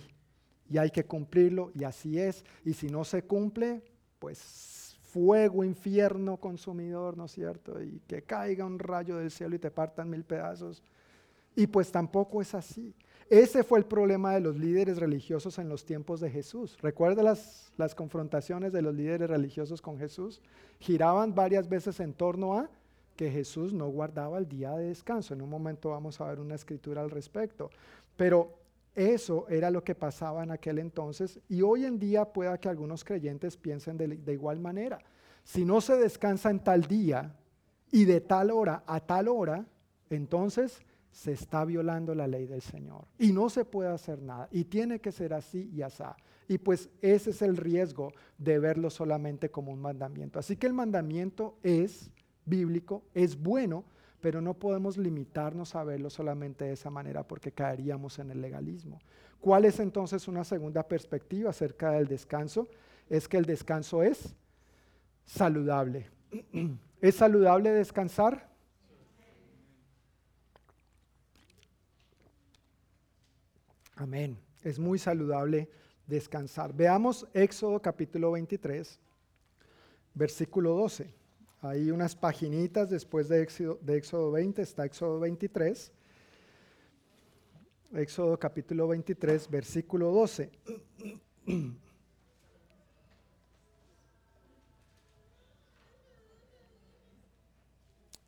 Y hay que cumplirlo y así es. Y si no se cumple, pues fuego, infierno consumidor, ¿no es cierto? Y que caiga un rayo del cielo y te partan mil pedazos. Y pues tampoco es así. Ese fue el problema de los líderes religiosos en los tiempos de Jesús. ¿Recuerda las, las confrontaciones de los líderes religiosos con Jesús? Giraban varias veces en torno a que Jesús no guardaba el día de descanso. En un momento vamos a ver una escritura al respecto. Pero eso era lo que pasaba en aquel entonces y hoy en día pueda que algunos creyentes piensen de, de, igual manera. Si no se descansa en tal día y de tal hora a tal hora, entonces se está violando la ley del Señor y no se puede hacer nada y tiene que ser así y así. Y pues ese es el riesgo de verlo solamente como un mandamiento. Así que el mandamiento es bíblico, es bueno, pero no podemos limitarnos a verlo solamente de esa manera porque caeríamos en el legalismo. ¿Cuál es entonces una segunda perspectiva acerca del descanso? Es que el descanso es saludable. ¿Es saludable descansar? Amén. Es muy saludable descansar. Veamos Éxodo capítulo 23, versículo 12. Hay unas paginitas después de Éxodo, de Éxodo 20, está Éxodo 23. Éxodo capítulo 23, versículo 12.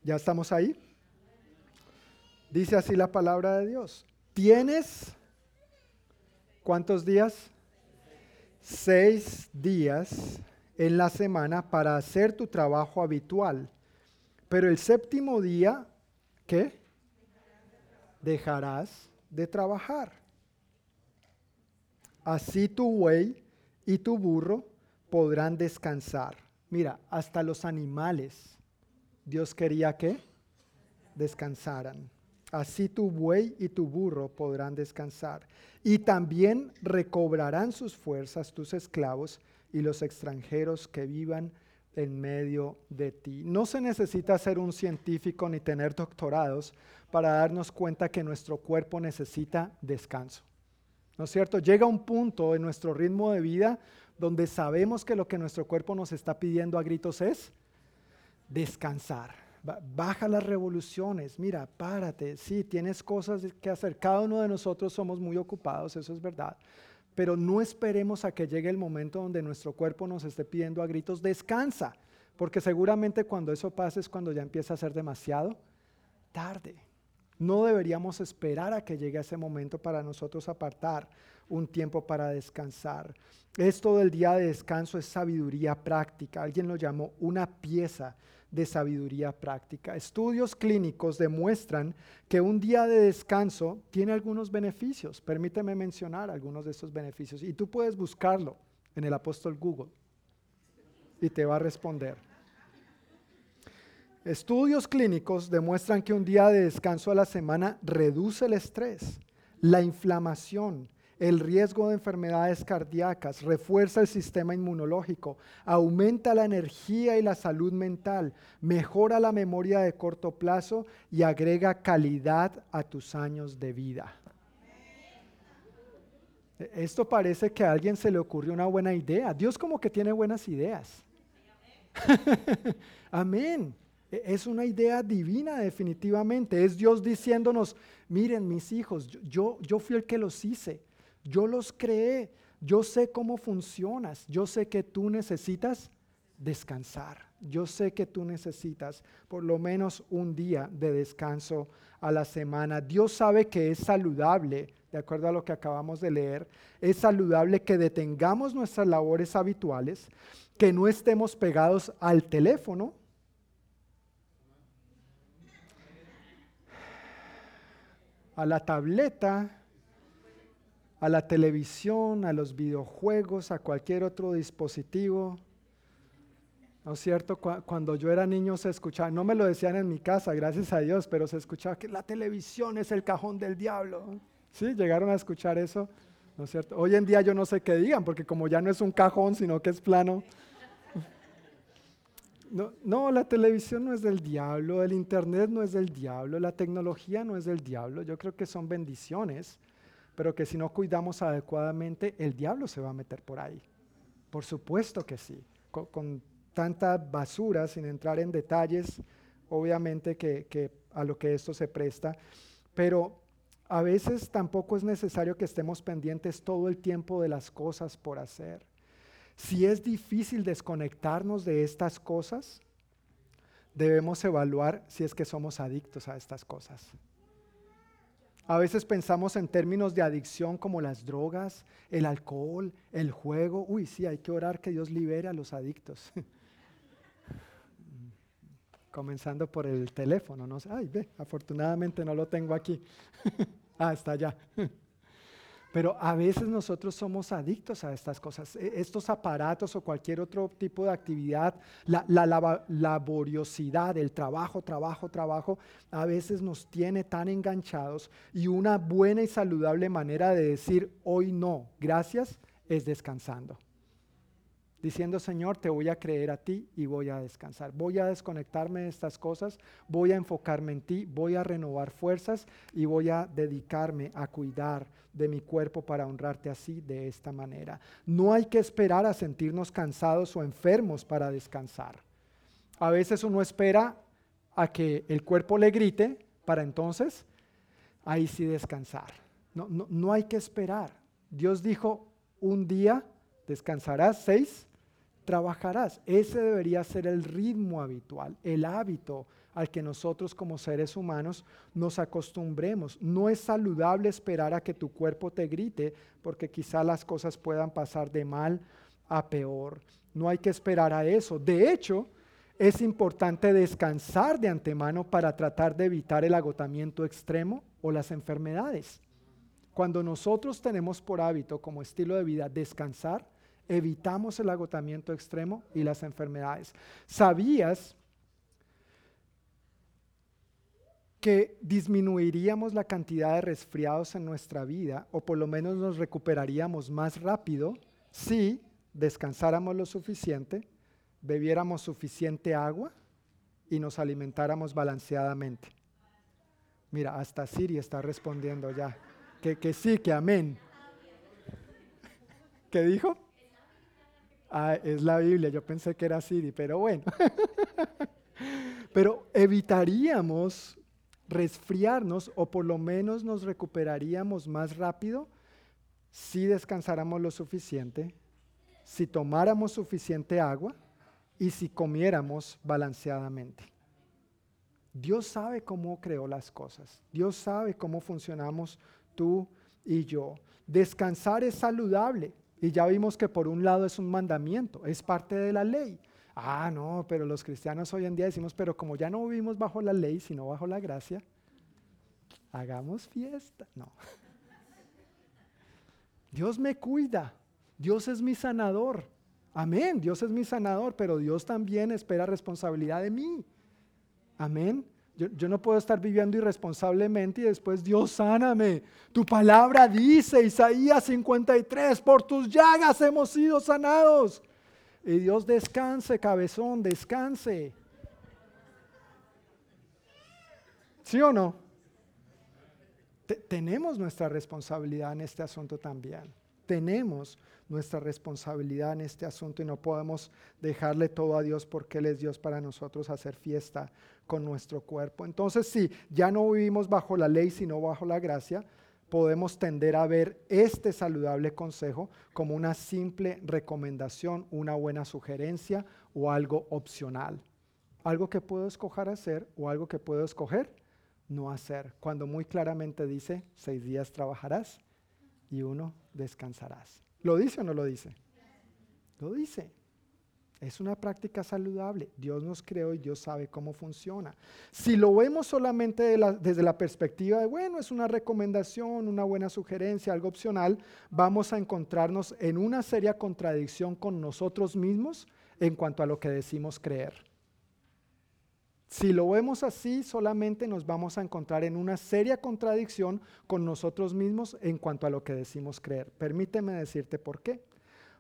¿Ya estamos ahí? Dice así la palabra de Dios. ¿Tienes cuántos días? Seis días en la semana para hacer tu trabajo habitual. Pero el séptimo día, ¿qué? Dejarás de trabajar. Así tu buey y tu burro podrán descansar. Mira, hasta los animales Dios quería que descansaran. Así tu buey y tu burro podrán descansar. Y también recobrarán sus fuerzas tus esclavos y los extranjeros que vivan en medio de ti. No se necesita ser un científico ni tener doctorados para darnos cuenta que nuestro cuerpo necesita descanso. ¿No es cierto? Llega un punto en nuestro ritmo de vida donde sabemos que lo que nuestro cuerpo nos está pidiendo a gritos es descansar. Baja las revoluciones, mira, párate, sí, tienes cosas que hacer. Cada uno de nosotros somos muy ocupados, eso es verdad. Pero no esperemos a que llegue el momento donde nuestro cuerpo nos esté pidiendo a gritos, descansa, porque seguramente cuando eso pase es cuando ya empieza a ser demasiado tarde. No deberíamos esperar a que llegue ese momento para nosotros apartar un tiempo para descansar. Esto del día de descanso es sabiduría práctica. Alguien lo llamó una pieza de sabiduría práctica. Estudios clínicos demuestran que un día de descanso tiene algunos beneficios. Permíteme mencionar algunos de estos beneficios. Y tú puedes buscarlo en el apóstol Google y te va a responder. Estudios clínicos demuestran que un día de descanso a la semana reduce el estrés, la inflamación, el riesgo de enfermedades cardíacas, refuerza el sistema inmunológico, aumenta la energía y la salud mental, mejora la memoria de corto plazo y agrega calidad a tus años de vida. Esto parece que a alguien se le ocurrió una buena idea. Dios como que tiene buenas ideas. Amén. E, es una idea divina definitivamente. Es Dios diciéndonos, miren mis hijos, yo, yo fui el que los hice, yo los creé, yo sé cómo funcionas, yo sé que tú necesitas descansar, yo sé que tú necesitas por lo menos un día de descanso a la semana. Dios sabe que es saludable, de acuerdo a lo que acabamos de leer, es saludable que detengamos nuestras labores habituales, que no estemos pegados al teléfono, a la tableta, a la televisión, a los videojuegos, a cualquier otro dispositivo. ¿No es cierto? Cuando yo era niño se escuchaba, no me lo decían en mi casa, gracias a Dios, pero se escuchaba que la televisión es el cajón del diablo. ¿Sí? ¿Llegaron a escuchar eso? ¿No es cierto? Hoy en día yo no sé qué digan, porque como ya no es un cajón, sino que es plano. No, la televisión no es del diablo, el internet no es del diablo, la tecnología no es del diablo. Yo creo que son bendiciones, pero que si no cuidamos adecuadamente, el diablo se va a meter por ahí. Por supuesto que sí. Con, tanta basura, sin entrar en detalles, obviamente que, que a lo que esto se presta, pero a veces tampoco es necesario que estemos pendientes todo el tiempo de las cosas por hacer. Si es difícil desconectarnos de estas cosas, debemos evaluar si es que somos adictos a estas cosas. A veces pensamos en términos de adicción como las drogas, el alcohol, el juego. Uy, sí, hay que orar que Dios libere a los adictos. Comenzando por el teléfono, no sé. Ay, ve, afortunadamente no lo tengo aquí. ah, está allá. Pero a veces nosotros somos adictos a estas cosas. E, estos aparatos o cualquier otro tipo de actividad, la, laboriosidad, el trabajo, trabajo, trabajo, a veces nos tiene tan enganchados y una buena y saludable manera de decir hoy no, gracias, es descansando diciendo, Señor, te voy a creer a ti y voy a descansar. Voy a desconectarme de estas cosas, voy a enfocarme en ti, voy a renovar fuerzas y voy a dedicarme a cuidar de mi cuerpo para honrarte así de esta manera. No hay que esperar a sentirnos cansados o enfermos para descansar. A veces uno espera a que el cuerpo le grite para entonces ahí sí descansar. No, no, no hay que esperar. Dios dijo, un día descansarás, seis, trabajarás. Ese debería ser el ritmo habitual, el hábito al que nosotros como seres humanos nos acostumbremos. No es saludable esperar a que tu cuerpo te grite porque quizá las cosas puedan pasar de mal a peor. No hay que esperar a eso. De hecho, es importante descansar de antemano para tratar de evitar el agotamiento extremo o las enfermedades. Cuando nosotros tenemos por hábito como estilo de vida descansar, evitamos el agotamiento extremo y las enfermedades. ¿Sabías que disminuiríamos la cantidad de resfriados en nuestra vida o por lo menos nos recuperaríamos más rápido si descansáramos lo suficiente, bebiéramos suficiente agua y nos alimentáramos balanceadamente. Mira, hasta Siri está respondiendo ya. Que, que sí, que amén. ¿Qué dijo? Ah, es la Biblia, yo pensé que era Siri, pero bueno. pero evitaríamos resfriarnos o por lo menos nos recuperaríamos más rápido si descansáramos lo suficiente, si tomáramos suficiente agua y si comiéramos balanceadamente. Dios sabe cómo creó las cosas. Dios sabe cómo funcionamos tú y yo. Descansar es saludable. Y ya vimos que por un lado es un mandamiento, es parte de la ley. Ah, no, pero los cristianos hoy en día decimos, pero como ya no vivimos bajo la ley, sino bajo la gracia, hagamos fiesta. No. Dios me cuida, Dios es mi sanador. Amén, Dios es mi sanador, pero Dios también espera responsabilidad de mí. Amén. Yo, no puedo estar viviendo irresponsablemente y después, Dios, sáname. Tu palabra dice, Isaías 53, por tus llagas hemos sido sanados. Y Dios descanse, cabezón, descanse. ¿Sí o no? tenemos nuestra responsabilidad en este asunto también. Tenemos nuestra responsabilidad en este asunto y no podemos dejarle todo a Dios porque Él es Dios para nosotros hacer fiesta con nuestro cuerpo. Entonces, si ya no vivimos bajo la ley, sino bajo la gracia, podemos tender a ver este saludable consejo como una simple recomendación, una buena sugerencia o algo opcional. Algo que puedo escoger hacer o algo que puedo escoger no hacer. Cuando muy claramente dice, seis días trabajarás y uno descansarás. ¿Lo dice o no lo dice? Lo dice. Es una práctica saludable. Dios nos creó y Dios sabe cómo funciona. Si lo vemos solamente desde la perspectiva de, bueno, es una recomendación, una buena sugerencia, algo opcional, vamos a encontrarnos en una seria contradicción con nosotros mismos en cuanto a lo que decimos creer. Si lo vemos así, solamente nos vamos a encontrar en una seria contradicción con nosotros mismos en cuanto a lo que decimos creer. Permíteme decirte por qué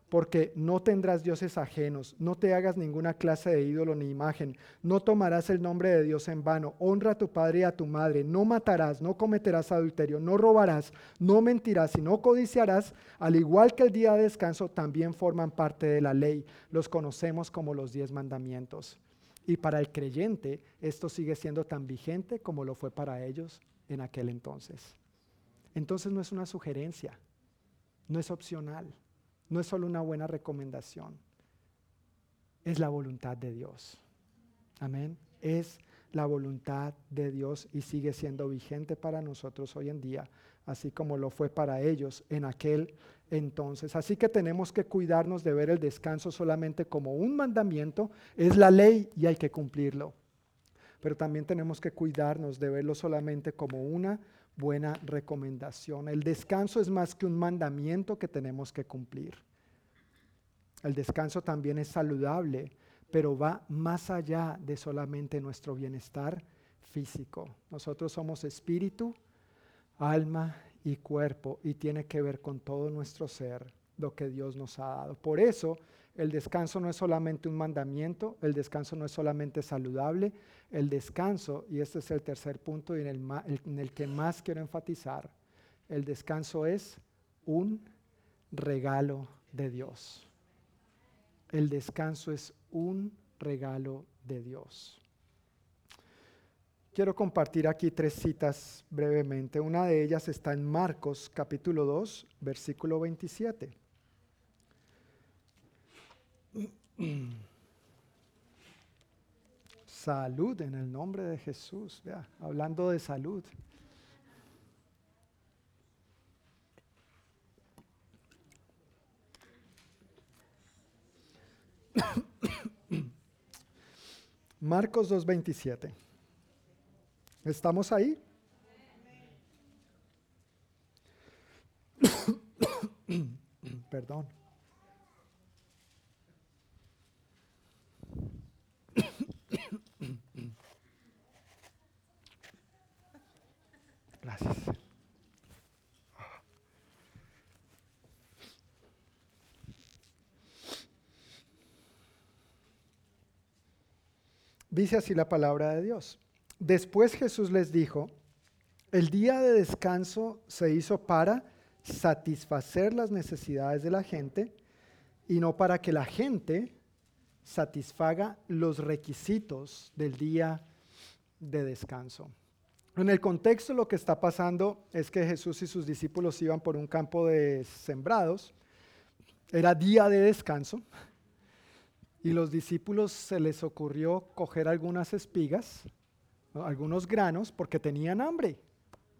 porque no tendrás dioses ajenos, no te hagas ninguna clase de ídolo ni imagen, no tomarás el nombre de Dios en vano, honra a tu padre y a tu madre, no matarás, no cometerás adulterio, no robarás, no mentirás y no codiciarás, al igual que el día de descanso, también forman parte de la ley. Los conocemos como los diez mandamientos. Y para el creyente esto sigue siendo tan vigente como lo fue para ellos en aquel entonces. Entonces no es una sugerencia, no es opcional no es solo una buena recomendación, es la voluntad de Dios. Amén. Es la voluntad de Dios y sigue siendo vigente para nosotros hoy en día, así como lo fue para ellos en aquel entonces. Así que tenemos que cuidarnos de ver el descanso solamente como un mandamiento, es la ley y hay que cumplirlo. Pero también tenemos que cuidarnos de verlo solamente como una buena recomendación. El descanso es más que un mandamiento que tenemos que cumplir. El descanso también es saludable, pero va más allá de solamente nuestro bienestar físico. Nosotros somos espíritu, alma y cuerpo y tiene que ver con todo nuestro ser, lo que Dios nos ha dado. Por eso el descanso no es solamente un mandamiento, el descanso no es solamente saludable, el descanso, y este es el tercer punto y en el, en el que más quiero enfatizar, el descanso es un regalo de Dios. El descanso es un regalo de Dios. Quiero compartir aquí tres citas brevemente. Una de ellas está en Marcos capítulo 2, versículo 27. Salud en el nombre de Jesús. Vea, hablando de salud. Marcos 2.27. ¿Estamos ahí? Perdón. Gracias. Dice así la palabra de Dios. Después Jesús les dijo, el día de descanso se hizo para satisfacer las necesidades de la gente y no para que la gente satisfaga los requisitos del día de descanso. En el contexto lo que está pasando es que Jesús y sus discípulos iban por un campo de sembrados, era día de descanso, y los discípulos se les ocurrió coger algunas espigas, algunos granos, porque tenían hambre,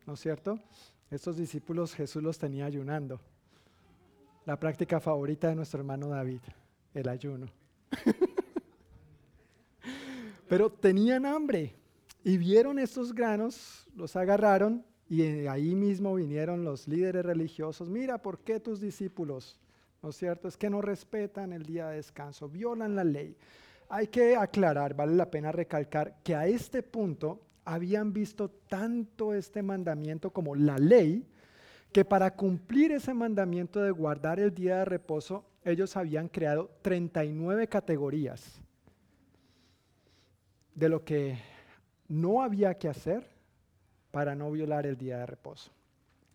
¿no es cierto? Estos discípulos Jesús los tenía ayunando. La práctica favorita de nuestro hermano David, el ayuno. Pero tenían hambre y vieron estos granos, los agarraron y ahí mismo vinieron los líderes religiosos. Mira, ¿por qué tus discípulos? ¿No es cierto? Es que no respetan el día de descanso, violan la ley. Hay que aclarar, vale la pena recalcar que a este punto habían visto tanto este mandamiento como la ley, que para cumplir ese mandamiento de guardar el día de reposo, ellos habían creado 39 categorías de lo que no había que hacer para no violar el día de reposo.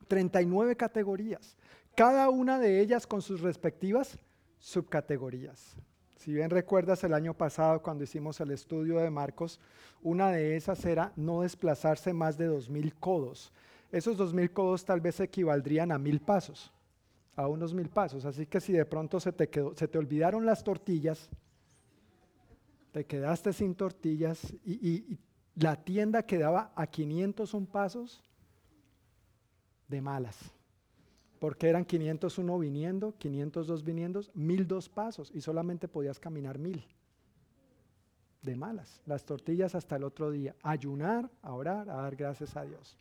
39 categorías, cada una de ellas con sus respectivas subcategorías. Si bien recuerdas el año pasado cuando hicimos el estudio de Marcos, una de esas era no desplazarse más de 2.000 codos. Esos 2.000 codos tal vez equivaldrían a mil pasos, a unos mil pasos. Así que si de pronto se te, se te olvidaron las tortillas, te quedaste sin tortillas y, la tienda quedaba a 501 pasos de malas. Porque eran 501 viniendo, 502 viniendo, 1002 pasos y solamente podías caminar mil. De malas. Las tortillas hasta el otro día. Ayunar, a orar, a dar gracias a Dios.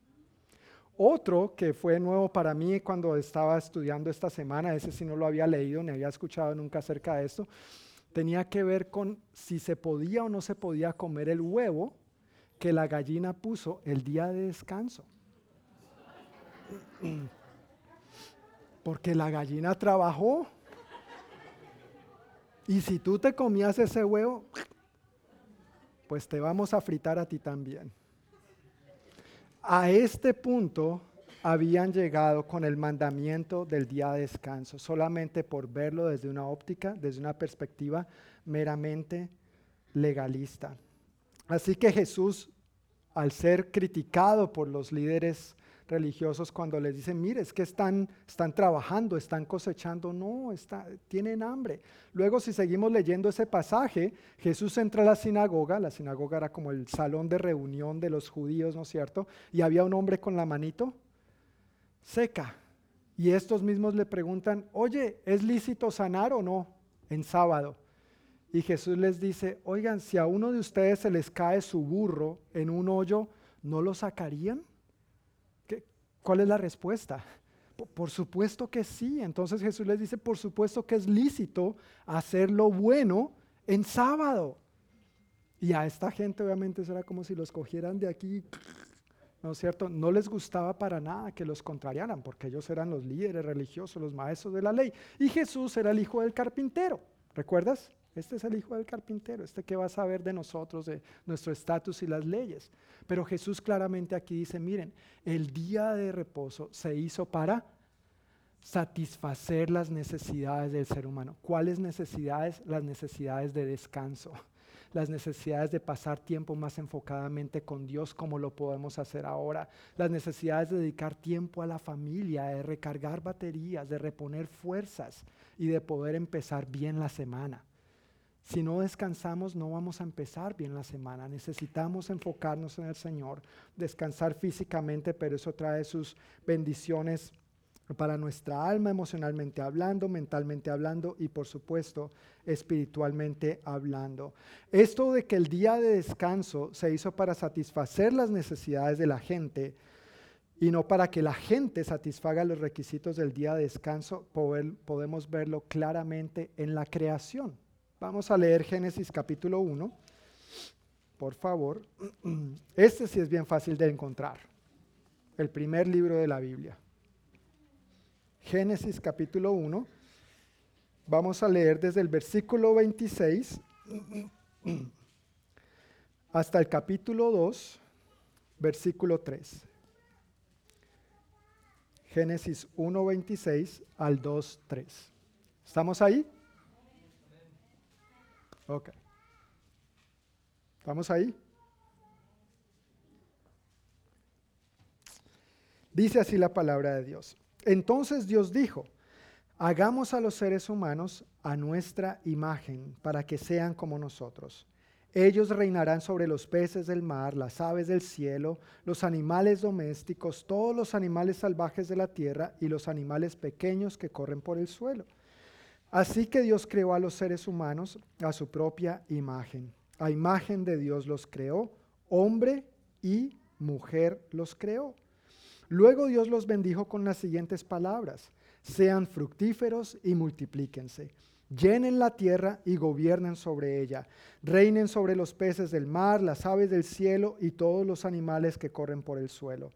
Otro que fue nuevo para mí cuando estaba estudiando esta semana, ese sí no lo había leído ni había escuchado nunca acerca de esto, tenía que ver con si se podía o no se podía comer el huevo que la gallina puso el día de descanso. Porque la gallina trabajó. Y si tú te comías ese huevo, pues te vamos a fritar a ti también. A este punto habían llegado con el mandamiento del día de descanso, solamente por verlo desde una óptica, desde una perspectiva meramente legalista. Así que Jesús, al ser criticado por los líderes religiosos cuando les dicen, mire, es que están, están trabajando, están cosechando, no, está, tienen hambre. Luego, si seguimos leyendo ese pasaje, Jesús entra a la sinagoga, la sinagoga era como el salón de reunión de los judíos, ¿no es cierto? Y había un hombre con la manito seca. Y estos mismos le preguntan, oye, ¿es lícito sanar o no en sábado? Y Jesús les dice, oigan, si a uno de ustedes se les cae su burro en un hoyo, ¿no lo sacarían? ¿Qué, ¿Cuál es la respuesta? Por supuesto que sí. Entonces Jesús les dice, por supuesto que es lícito hacer lo bueno en sábado. Y a esta gente obviamente será como si los cogieran de aquí ¿no es cierto? No les gustaba para nada que los contrariaran, porque ellos eran los líderes religiosos, los maestros de la ley. Y Jesús era el hijo del carpintero, ¿recuerdas? Este es el hijo del carpintero, este que va a saber de nosotros, de nuestro estatus y las leyes. Pero Jesús claramente aquí dice, miren, el día de reposo se hizo para satisfacer las necesidades del ser humano. ¿Cuáles necesidades? Las necesidades de descanso las necesidades de pasar tiempo más enfocadamente con Dios como lo podemos hacer ahora, las necesidades de dedicar tiempo a la familia, de recargar baterías, de reponer fuerzas y de poder empezar bien la semana. Si no descansamos, no vamos a empezar bien la semana. Necesitamos enfocarnos en el Señor, descansar físicamente, pero eso trae sus bendiciones para nuestra alma, emocionalmente hablando, mentalmente hablando y por supuesto espiritualmente hablando. Esto de que el día de descanso se hizo para satisfacer las necesidades de la gente y no para que la gente satisfaga los requisitos del día de descanso, podemos verlo claramente en la creación. Vamos a leer Génesis capítulo 1, por favor. Este sí es bien fácil de encontrar, el primer libro de la Biblia. Génesis capítulo 1. Vamos a leer desde el versículo 26 hasta el capítulo 2, versículo 3. Génesis 1, 26 al 2, 3. ¿Estamos ahí? Ok. ¿Estamos ahí? Dice así la palabra de Dios. Entonces Dios dijo, hagamos a los seres humanos a nuestra imagen para que sean como nosotros. Ellos reinarán sobre los peces del mar, las aves del cielo, los animales domésticos, todos los animales salvajes de la tierra y los animales pequeños que corren por el suelo. Así que Dios creó a los seres humanos a su propia imagen. A imagen de Dios los creó, hombre y mujer los creó. Luego Dios los bendijo con las siguientes palabras. Sean fructíferos y multiplíquense. Llenen la tierra y gobiernen sobre ella. Reinen sobre los peces del mar, las aves del cielo y todos los animales que corren por el suelo.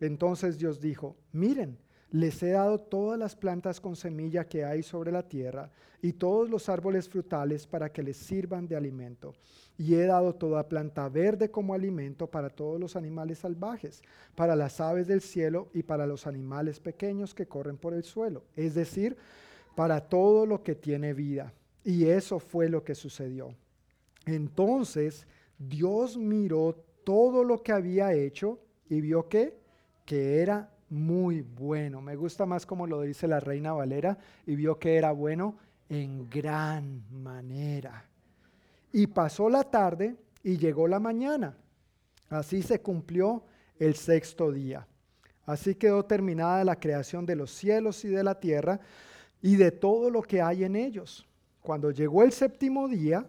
Entonces Dios dijo, miren, les he dado todas las plantas con semilla que hay sobre la tierra y todos los árboles frutales para que les sirvan de alimento. Y he dado toda planta verde como alimento para todos los animales salvajes, para las aves del cielo y para los animales pequeños que corren por el suelo, es decir, para todo lo que tiene vida. Y eso fue lo que sucedió. Entonces Dios miró todo lo que había hecho y vio que, que era muy bueno. Me gusta más como lo dice la reina Valera y vio que era bueno en gran manera. Y pasó la tarde y llegó la mañana. Así se cumplió el sexto día. Así quedó terminada la creación de los cielos y de la tierra y de todo lo que hay en ellos. Cuando llegó el séptimo día,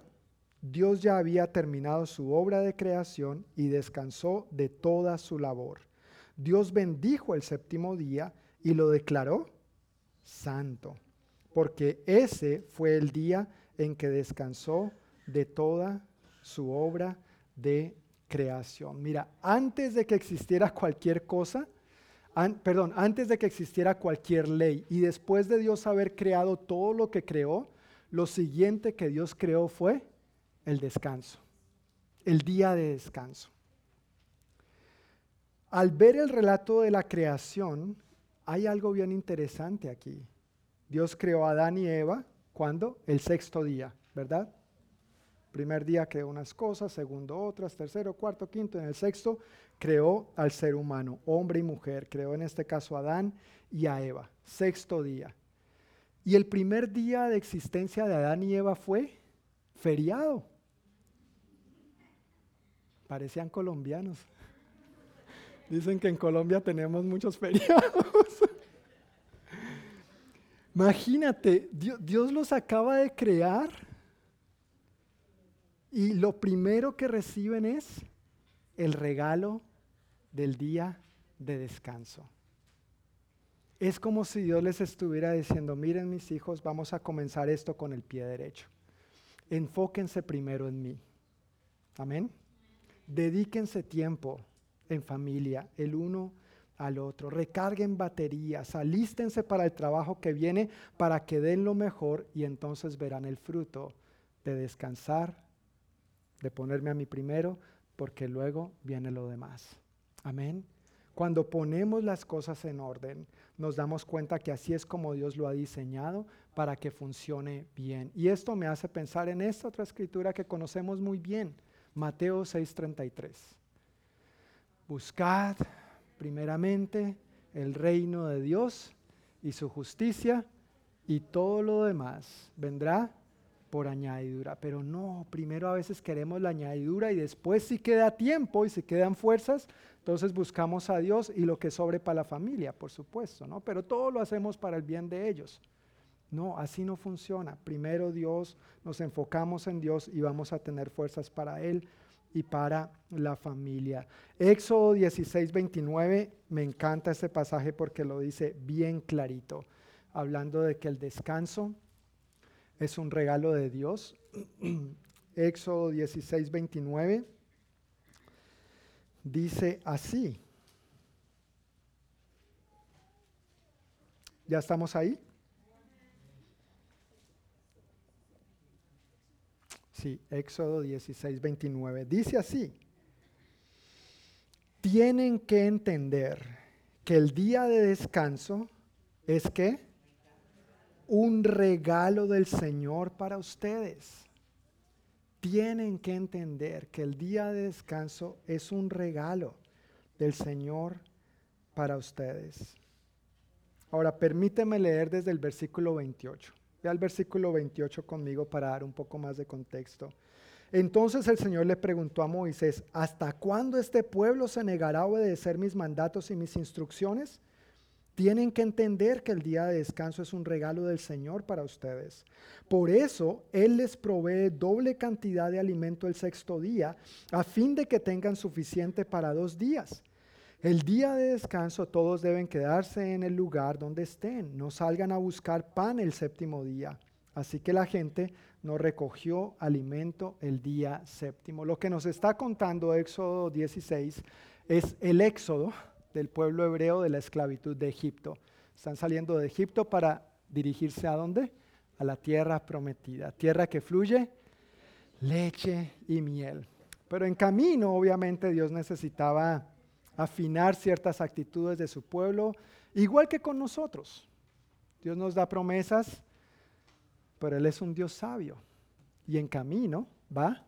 Dios ya había terminado su obra de creación y descansó de toda su labor. Dios bendijo el séptimo día y lo declaró santo, porque ese fue el día en que descansó de toda su obra de creación. Mira, antes de que existiera cualquier cosa, perdón, antes de que existiera cualquier ley y después de Dios haber creado todo lo que creó, lo siguiente que Dios creó fue el descanso, el día de descanso. Al ver el relato de la creación, hay algo bien interesante aquí. Dios creó a Adán y Eva, ¿cuándo? El sexto día, ¿verdad? Primer día creó unas cosas, segundo otras, tercero, cuarto, quinto. En el sexto creó al ser humano, hombre y mujer. Creó en este caso a Adán y a Eva. Sexto día. Y el primer día de existencia de Adán y Eva fue feriado. Parecían colombianos. Dicen que en Colombia tenemos muchos feriados. Imagínate, Dios, los acaba de crear y lo primero que reciben es el regalo del día de descanso. Es como si Dios les estuviera diciendo, miren mis hijos, vamos a comenzar esto con el pie derecho. Enfóquense primero en mí. Amén. Dedíquense tiempo en familia, el uno al otro. Recarguen baterías, alístense para el trabajo que viene para que den lo mejor y entonces verán el fruto de descansar, de ponerme a mí primero, porque luego viene lo demás. Amén. Cuando ponemos las cosas en orden, nos damos cuenta que así es como Dios lo ha diseñado para que funcione bien. Y esto me hace pensar en esta otra escritura que conocemos muy bien, Mateo 6:33. Buscad primeramente el reino de Dios y su justicia y todo lo demás vendrá por añadidura. Pero no, primero a veces queremos la añadidura y después si queda tiempo y si quedan fuerzas, entonces buscamos a Dios y lo que sobre para la familia, por supuesto, ¿no? Pero todo lo hacemos para el bien de ellos. No, así no funciona. Primero Dios, nos enfocamos en Dios y vamos a tener fuerzas para Él y para la familia. Éxodo 16, 29, me encanta este pasaje porque lo dice bien clarito, hablando de que el descanso es un regalo de Dios. Éxodo 16, 29 dice así. ¿Ya estamos ahí? Sí, Éxodo 16, 29. Dice así. Tienen que entender que el día de descanso es que un regalo del Señor para ustedes tienen que entender que el día de descanso es un regalo del Señor para ustedes. Ahora, permíteme leer desde el versículo 28. Ve al versículo 28 conmigo para dar un poco más de contexto. Entonces el Señor le preguntó a Moisés, ¿hasta cuándo este pueblo se negará a obedecer mis mandatos y mis instrucciones? Tienen que entender que el día de descanso es un regalo del Señor para ustedes. Por eso Él les provee doble cantidad de alimento el sexto día, a fin de que tengan suficiente para dos días. El día de descanso todos deben quedarse en el lugar donde estén, no salgan a buscar pan el séptimo día. Así que la gente no recogió alimento el día séptimo. Lo que nos está contando Éxodo 16 es el éxodo del pueblo hebreo de la esclavitud de Egipto. Están saliendo de Egipto para dirigirse a dónde? A la tierra prometida, tierra que fluye leche y miel. Pero en camino, obviamente, Dios necesitaba afinar ciertas actitudes de su pueblo, igual que con nosotros. Dios nos da promesas, pero Él es un Dios sabio. Y en camino va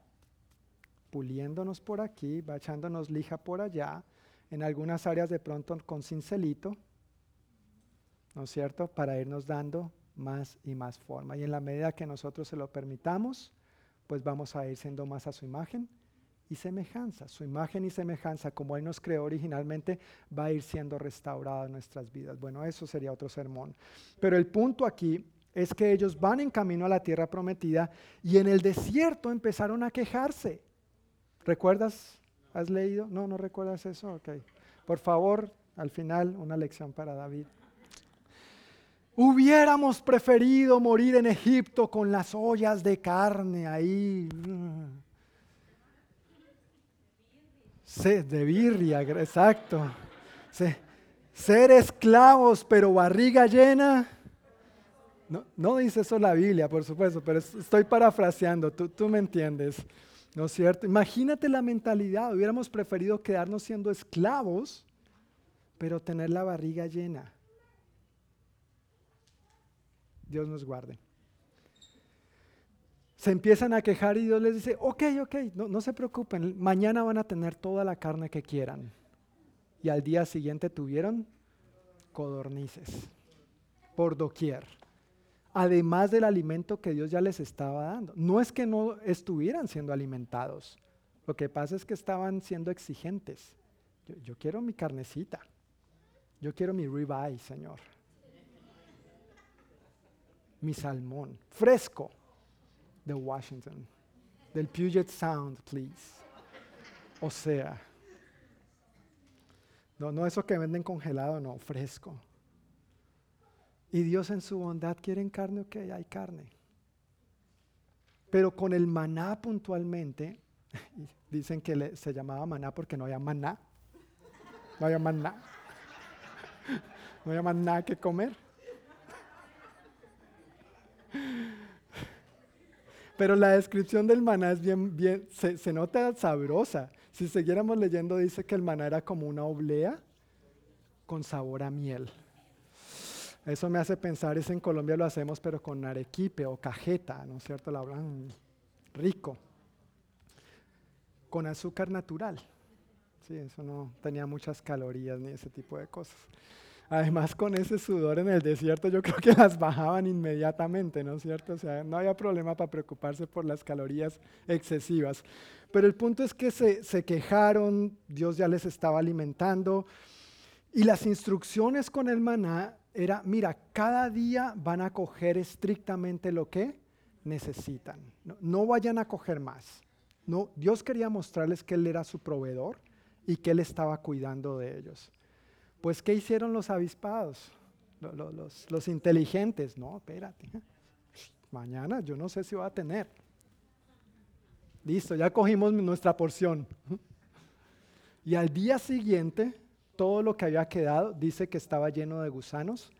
puliéndonos por aquí, va echándonos lija por allá, en algunas áreas de pronto con cincelito, ¿no es cierto? Para irnos dando más y más forma. Y en la medida que nosotros se lo permitamos, pues vamos a ir siendo más a su imagen y semejanza. Su imagen y semejanza, como Él nos creó originalmente, va a ir siendo restaurada en nuestras vidas. Bueno, eso sería otro sermón. Pero el punto aquí es que ellos van en camino a la tierra prometida y en el desierto empezaron a quejarse. ¿Recuerdas ¿Has leído? No, no recuerdas eso. Ok. Por favor, al final, una lección para David. Hubiéramos preferido morir en Egipto con las ollas de carne ahí. De birria, exacto. ser esclavos, pero barriga llena. No, no, dice eso la Biblia, por supuesto, pero estoy parafraseando, tú, tú me entiendes. ¿No es cierto? Imagínate la mentalidad. Hubiéramos preferido quedarnos siendo esclavos, pero tener la barriga llena. Dios nos guarde. Se empiezan a quejar y Dios les dice, ok, ok, no, no se preocupen, mañana van a tener toda la carne que quieran. Y al día siguiente tuvieron codornices por doquier además del alimento que Dios ya les estaba dando. No es que no estuvieran siendo alimentados, lo que pasa es que estaban siendo exigentes. Yo, quiero mi carnecita, yo quiero mi ribeye, Señor. Mi salmón, fresco, de Washington, del Puget Sound, please. O sea, no, no eso que venden congelado, no, fresco. Y Dios en su bondad quiere carne, ok, hay carne. Pero con el maná puntualmente, dicen que se llamaba maná porque no había maná. No había maná. No había nada que comer. Pero la descripción del maná es bien, bien, se, nota sabrosa. Si siguiéramos leyendo, dice que el maná era como una oblea con sabor a miel. Eso me hace pensar, es en Colombia lo hacemos, pero con arequipe o cajeta, ¿no es cierto? Lo hablan rico, con azúcar natural. Sí, eso no tenía muchas calorías ni ese tipo de cosas. Además, con ese sudor en el desierto, yo creo que las bajaban inmediatamente, ¿no es cierto? O sea, no había problema para preocuparse por las calorías excesivas. Pero el punto es que se, quejaron, Dios ya les estaba alimentando. Y las instrucciones con el maná era, mira, cada día van a coger estrictamente lo que necesitan. No, no, vayan a coger más. No, Dios quería mostrarles que Él era su proveedor y que Él estaba cuidando de ellos. Pues, ¿qué hicieron los avispados? Los, inteligentes. No, espérate. Mañana yo no sé si va a tener. Listo, ya cogimos nuestra porción. Y al día siguiente, todo lo que había quedado dice que estaba lleno de gusanos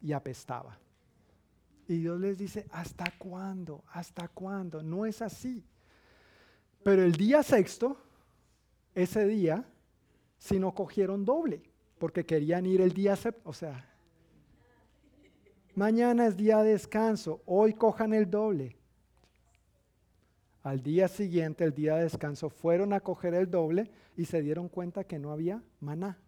y apestaba. Y Dios les dice, ¿hasta cuándo? ¿Hasta cuándo? No es así. Pero el día sexto, ese día, si no cogieron doble porque querían ir el día, o sea, mañana es día de descanso, hoy cojan el doble. Al día siguiente, el día de descanso, fueron a coger el doble y se dieron cuenta que no había maná.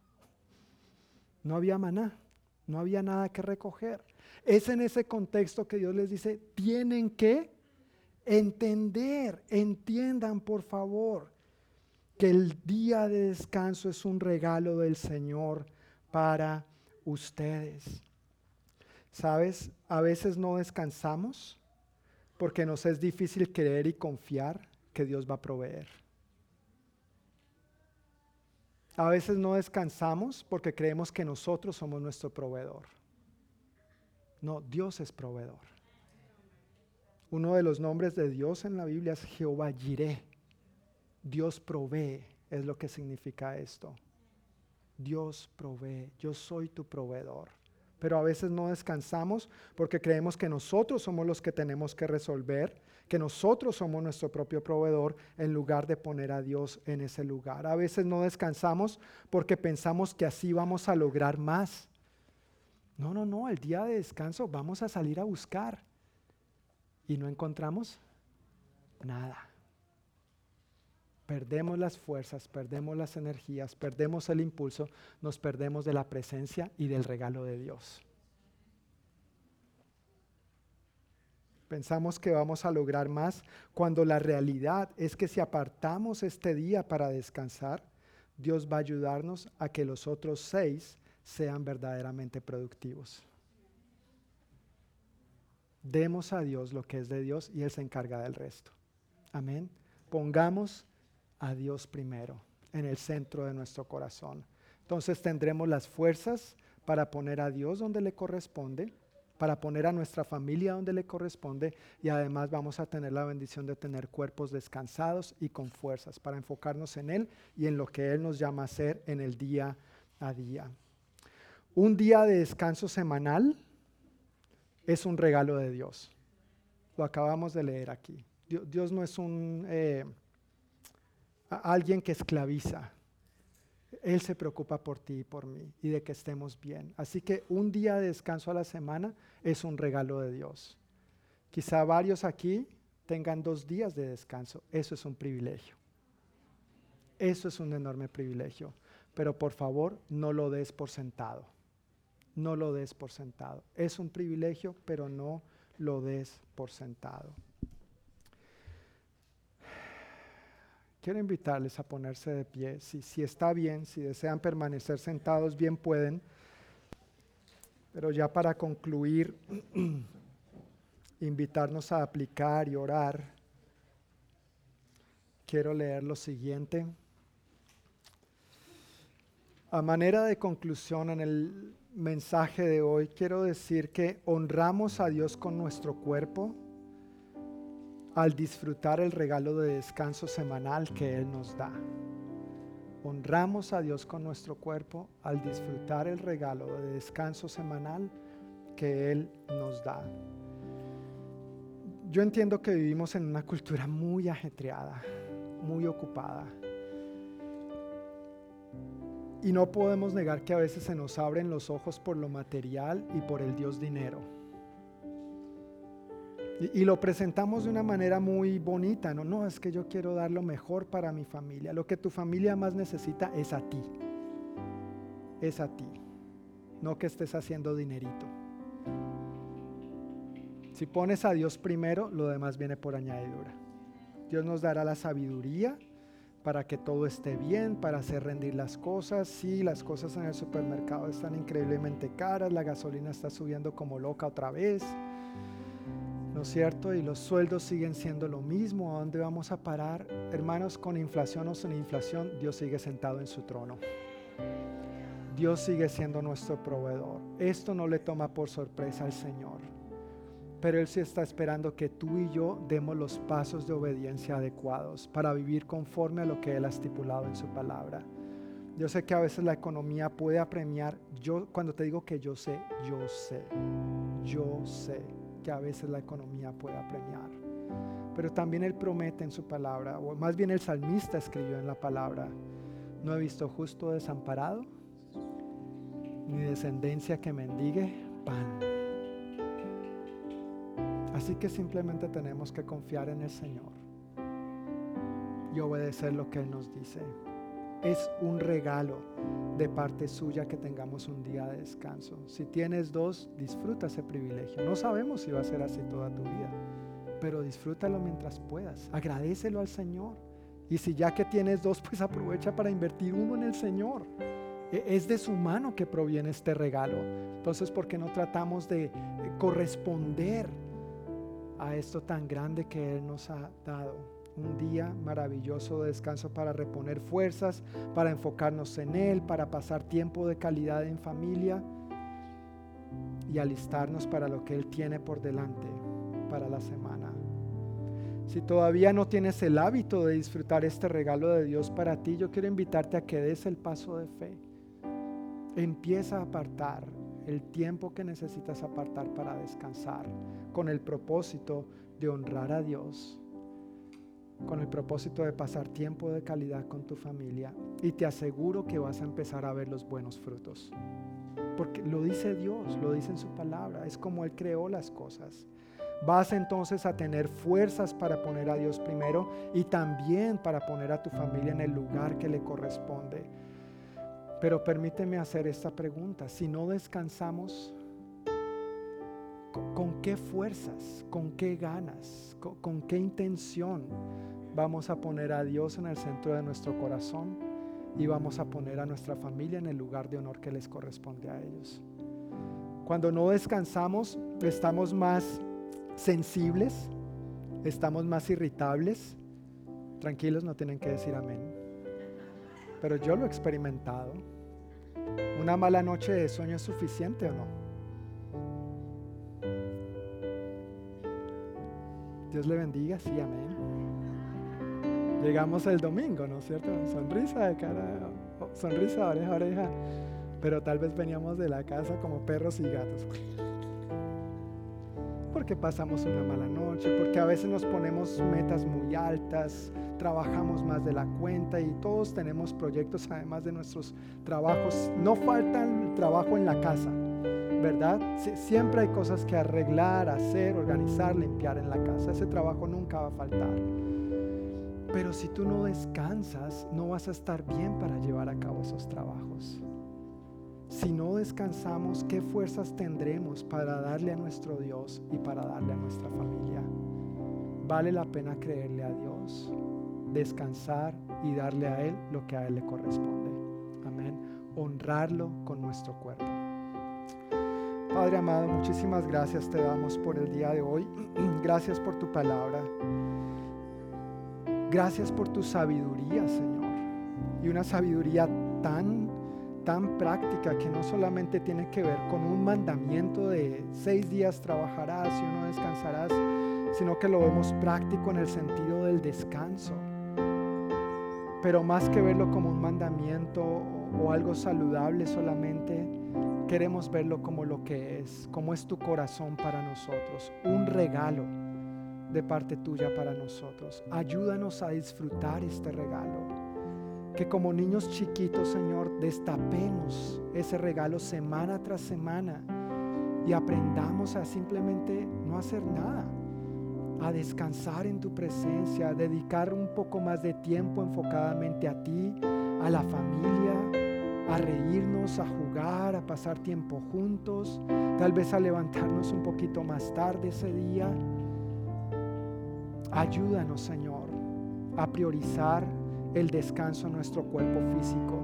No había maná, no había nada que recoger. Es en ese contexto que Dios les dice, tienen que entender, entiendan por favor que el día de descanso es un regalo del Señor para ustedes. ¿Sabes? A veces no descansamos porque nos es difícil creer y confiar que Dios va a proveer. A veces no descansamos porque creemos que nosotros somos nuestro proveedor. No, Dios es proveedor. Uno de los nombres de Dios en la Biblia es Jehová Jireh. Dios provee, es lo que significa esto. Dios provee, yo soy tu proveedor. Pero a veces no descansamos porque creemos que nosotros somos los que tenemos que resolver, que nosotros somos nuestro propio proveedor en lugar de poner a Dios en ese lugar. A veces no descansamos porque pensamos que así vamos a lograr más. No, no, no, el día de descanso vamos a salir a buscar y no encontramos nada perdemos las fuerzas, perdemos las energías, perdemos el impulso, nos perdemos de la presencia y del regalo de Dios. Pensamos que vamos a lograr más cuando la realidad es que si apartamos este día para descansar, Dios va a ayudarnos a que los otros seis sean verdaderamente productivos. Demos a Dios lo que es de Dios y Él se encarga del resto. Amén. Pongamos a Dios primero, en el centro de nuestro corazón. Entonces tendremos las fuerzas para poner a Dios donde le corresponde, para poner a nuestra familia donde le corresponde y además vamos a tener la bendición de tener cuerpos descansados y con fuerzas para enfocarnos en Él y en lo que Él nos llama a hacer en el día a día. Un día de descanso semanal es un regalo de Dios. Lo acabamos de leer aquí. Dios, no es un... Eh, alguien que esclaviza. Él se preocupa por ti y por mí y de que estemos bien. Así que un día de descanso a la semana es un regalo de Dios. Quizá varios aquí tengan dos días de descanso. Eso es un privilegio. Eso es un enorme privilegio. Pero por favor, no lo des por sentado. No lo des por sentado. Es un privilegio, pero no lo des por sentado. Quiero invitarles a ponerse de pie. Si, está bien, si desean permanecer sentados, bien pueden. Pero ya para concluir, invitarnos a aplicar y orar, quiero leer lo siguiente. A manera de conclusión en el mensaje de hoy, quiero decir que honramos a Dios con nuestro cuerpo al disfrutar el regalo de descanso semanal que Él nos da. Honramos a Dios con nuestro cuerpo al disfrutar el regalo de descanso semanal que Él nos da. Yo entiendo que vivimos en una cultura muy ajetreada, muy ocupada. Y no podemos negar que a veces se nos abren los ojos por lo material y por el Dios dinero. Y, lo presentamos de una manera muy bonita, ¿no? No, es que yo quiero dar lo mejor para mi familia. Lo que tu familia más necesita es a ti. Es a ti. No que estés haciendo dinerito. Si pones a Dios primero, lo demás viene por añadidura. Dios nos dará la sabiduría para que todo esté bien, para hacer rendir las cosas. Sí, las cosas en el supermercado están increíblemente caras, la gasolina está subiendo como loca otra vez. ¿No es cierto? Y los sueldos siguen siendo lo mismo. ¿A dónde vamos a parar? Hermanos, con inflación o sin inflación, Dios sigue sentado en su trono. Dios sigue siendo nuestro proveedor. Esto no le toma por sorpresa al Señor. Pero Él sí está esperando que tú y yo demos los pasos de obediencia adecuados para vivir conforme a lo que Él ha estipulado en su palabra. Yo sé que a veces la economía puede apremiar. Yo cuando te digo que yo sé, yo sé. Yo sé que a veces la economía puede apremiar. Pero también Él promete en su palabra, o más bien el salmista escribió en la palabra, no he visto justo desamparado, ni descendencia que mendigue pan. Así que simplemente tenemos que confiar en el Señor y obedecer lo que Él nos dice. Es un regalo de parte suya que tengamos un día de descanso. Si tienes dos, disfruta ese privilegio. No sabemos si va a ser así toda tu vida, pero disfrútalo mientras puedas. Agradecelo al Señor. Y si ya que tienes dos, pues aprovecha para invertir uno en el Señor. E, es de su mano que proviene este regalo. Entonces, ¿por qué no tratamos de corresponder a esto tan grande que Él nos ha dado. Un día maravilloso de descanso para reponer fuerzas, para enfocarnos en Él, para pasar tiempo de calidad en familia y alistarnos para lo que Él tiene por delante para la semana. Si todavía no tienes el hábito de disfrutar este regalo de Dios para ti, yo quiero invitarte a que des el paso de fe. Empieza a apartar el tiempo que necesitas apartar para descansar, con el propósito de honrar a Dios, con el propósito de pasar tiempo de calidad con tu familia. Y te aseguro que vas a empezar a ver los buenos frutos. Porque lo dice Dios, lo dice en su palabra, es como Él creó las cosas. Vas entonces a tener fuerzas para poner a Dios primero y también para poner a tu familia en el lugar que le corresponde pero permíteme hacer esta pregunta. Si no descansamos, ¿con qué fuerzas, con qué ganas, con, qué intención vamos a poner a Dios en el centro de nuestro corazón y vamos a poner a nuestra familia en el lugar de honor que les corresponde a ellos? Cuando no descansamos, estamos más sensibles, estamos más irritables. Tranquilos, no tienen que decir amén. Pero yo lo he experimentado. ¿Una mala noche de sueño es suficiente o no? Dios le bendiga, sí, amén. Llegamos el domingo, ¿no es cierto? Sonrisa de cara, sonrisa oreja a oreja, pero tal vez veníamos de la casa como perros y gatos. Porque pasamos una mala noche, porque a veces nos ponemos metas muy altas, trabajamos más de la cuenta y todos tenemos proyectos además de nuestros trabajos. No falta el trabajo en la casa, ¿verdad? Siempre hay cosas que arreglar, hacer, organizar, limpiar en la casa. Ese trabajo nunca va a faltar. Pero si tú no descansas, no vas a estar bien para llevar a cabo esos trabajos. Si no descansamos, ¿qué fuerzas tendremos para darle a nuestro Dios y para darle a nuestra familia? Vale la pena creerle a Dios descansar y darle a Él lo que a Él le corresponde. Amén. Honrarlo con nuestro cuerpo. Padre amado, muchísimas gracias te damos por el día de hoy. Gracias por tu palabra. Gracias por tu sabiduría, Señor. Y una sabiduría tan, tan práctica que no solamente tiene que ver con un mandamiento de seis días trabajarás y uno descansarás, sino que lo vemos práctico en el sentido del descanso pero más que verlo como un mandamiento o algo saludable solamente, queremos verlo como lo que es, como es tu corazón para nosotros, un regalo de parte tuya para nosotros. Ayúdanos a disfrutar este regalo Que como niños chiquitos, Señor, destapemos ese regalo semana tras semana y aprendamos a simplemente no hacer nada, a descansar en tu presencia, a dedicar un poco más de tiempo enfocadamente a ti, a la familia, a reírnos, a jugar, a pasar tiempo juntos, tal vez a levantarnos un poquito más tarde ese día. Ayúdanos, Señor, a priorizar el descanso en nuestro cuerpo físico.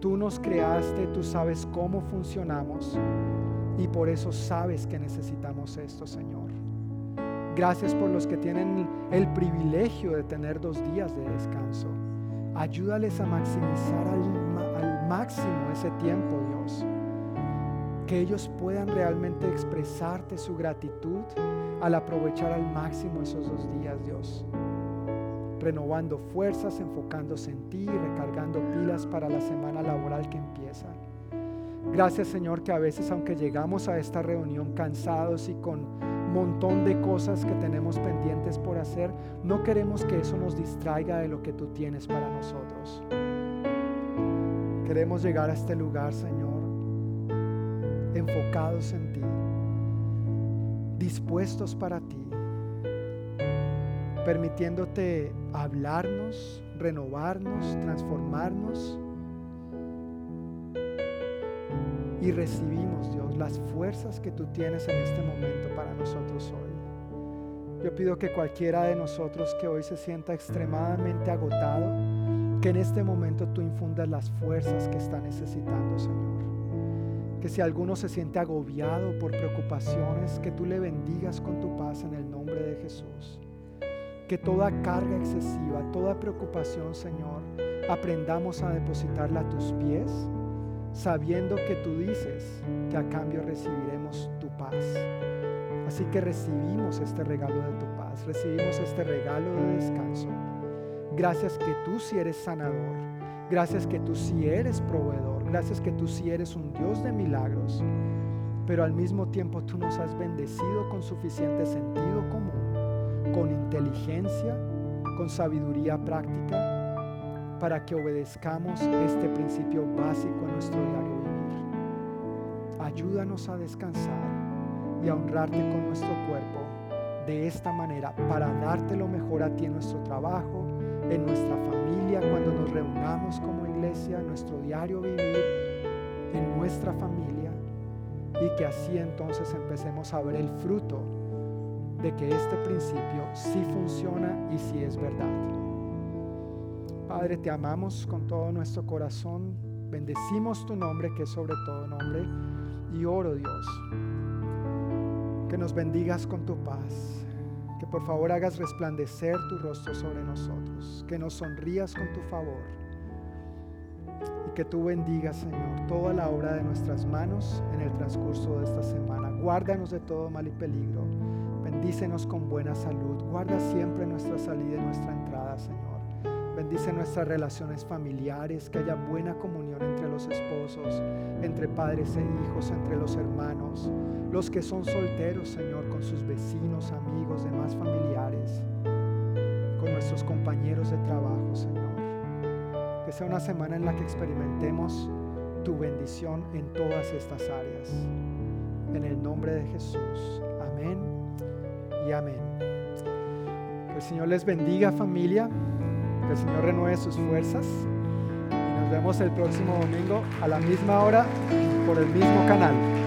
Tú nos creaste, tú sabes cómo funcionamos y por eso sabes que necesitamos esto, Señor. Gracias por los que tienen el privilegio de tener dos días de descanso. Ayúdales a maximizar al, máximo ese tiempo, Dios. Que ellos puedan realmente expresarte su gratitud al aprovechar al máximo esos dos días, Dios renovando fuerzas, enfocándose en ti y recargando pilas para la semana laboral que empieza. Gracias Señor que a veces aunque llegamos a esta reunión cansados y con montón de cosas que tenemos pendientes por hacer, no queremos que eso nos distraiga de lo que tú tienes para nosotros. Queremos llegar a este lugar, Señor, enfocados en ti, dispuestos para ti permitiéndote hablarnos, renovarnos, transformarnos. Y recibimos, Dios, las fuerzas que tú tienes en este momento para nosotros hoy. Yo pido que cualquiera de nosotros que hoy se sienta extremadamente agotado, que en este momento tú infundas las fuerzas que está necesitando, Señor. Que si alguno se siente agobiado por preocupaciones, que tú le bendigas con tu paz en el nombre de Jesús que toda carga excesiva, toda preocupación, Señor, aprendamos a depositarla a tus pies, sabiendo que tú dices que a cambio recibiremos tu paz. Así que recibimos este regalo de tu paz, recibimos este regalo de descanso. Gracias que tú sí eres sanador, gracias que tú sí eres proveedor, gracias que tú sí eres un Dios de milagros, pero al mismo tiempo tú nos has bendecido con suficiente sentido común con inteligencia, con sabiduría práctica, para que obedezcamos este principio básico en nuestro diario vivir. Ayúdanos a descansar y a honrarte con nuestro cuerpo de esta manera para darte lo mejor a ti en nuestro trabajo, en nuestra familia, cuando nos reunamos como iglesia, nuestro diario vivir, en nuestra familia, y que así entonces empecemos a ver el fruto de que este principio sí funciona y sí es verdad. Padre, te amamos con todo nuestro corazón, bendecimos tu nombre que es sobre todo nombre y oro Dios, que nos bendigas con tu paz, que por favor hagas resplandecer tu rostro sobre nosotros, que nos sonrías con tu favor y que tú bendigas, Señor, toda la obra de nuestras manos en el transcurso de esta semana. Guárdanos de todo mal y peligro Bendícenos con buena salud. Guarda siempre nuestra salida y nuestra entrada, Señor. Bendice nuestras relaciones familiares, que haya buena comunión entre los esposos, entre padres e hijos, entre los hermanos, los que son solteros, Señor, con sus vecinos, amigos, demás familiares, con nuestros compañeros de trabajo, Señor. Que sea una semana en la que experimentemos tu bendición en todas estas áreas. En el nombre de Jesús. Amén y amén. Que el Señor les bendiga familia, que el Señor renueve sus fuerzas y nos vemos el próximo domingo a la misma hora por el mismo canal.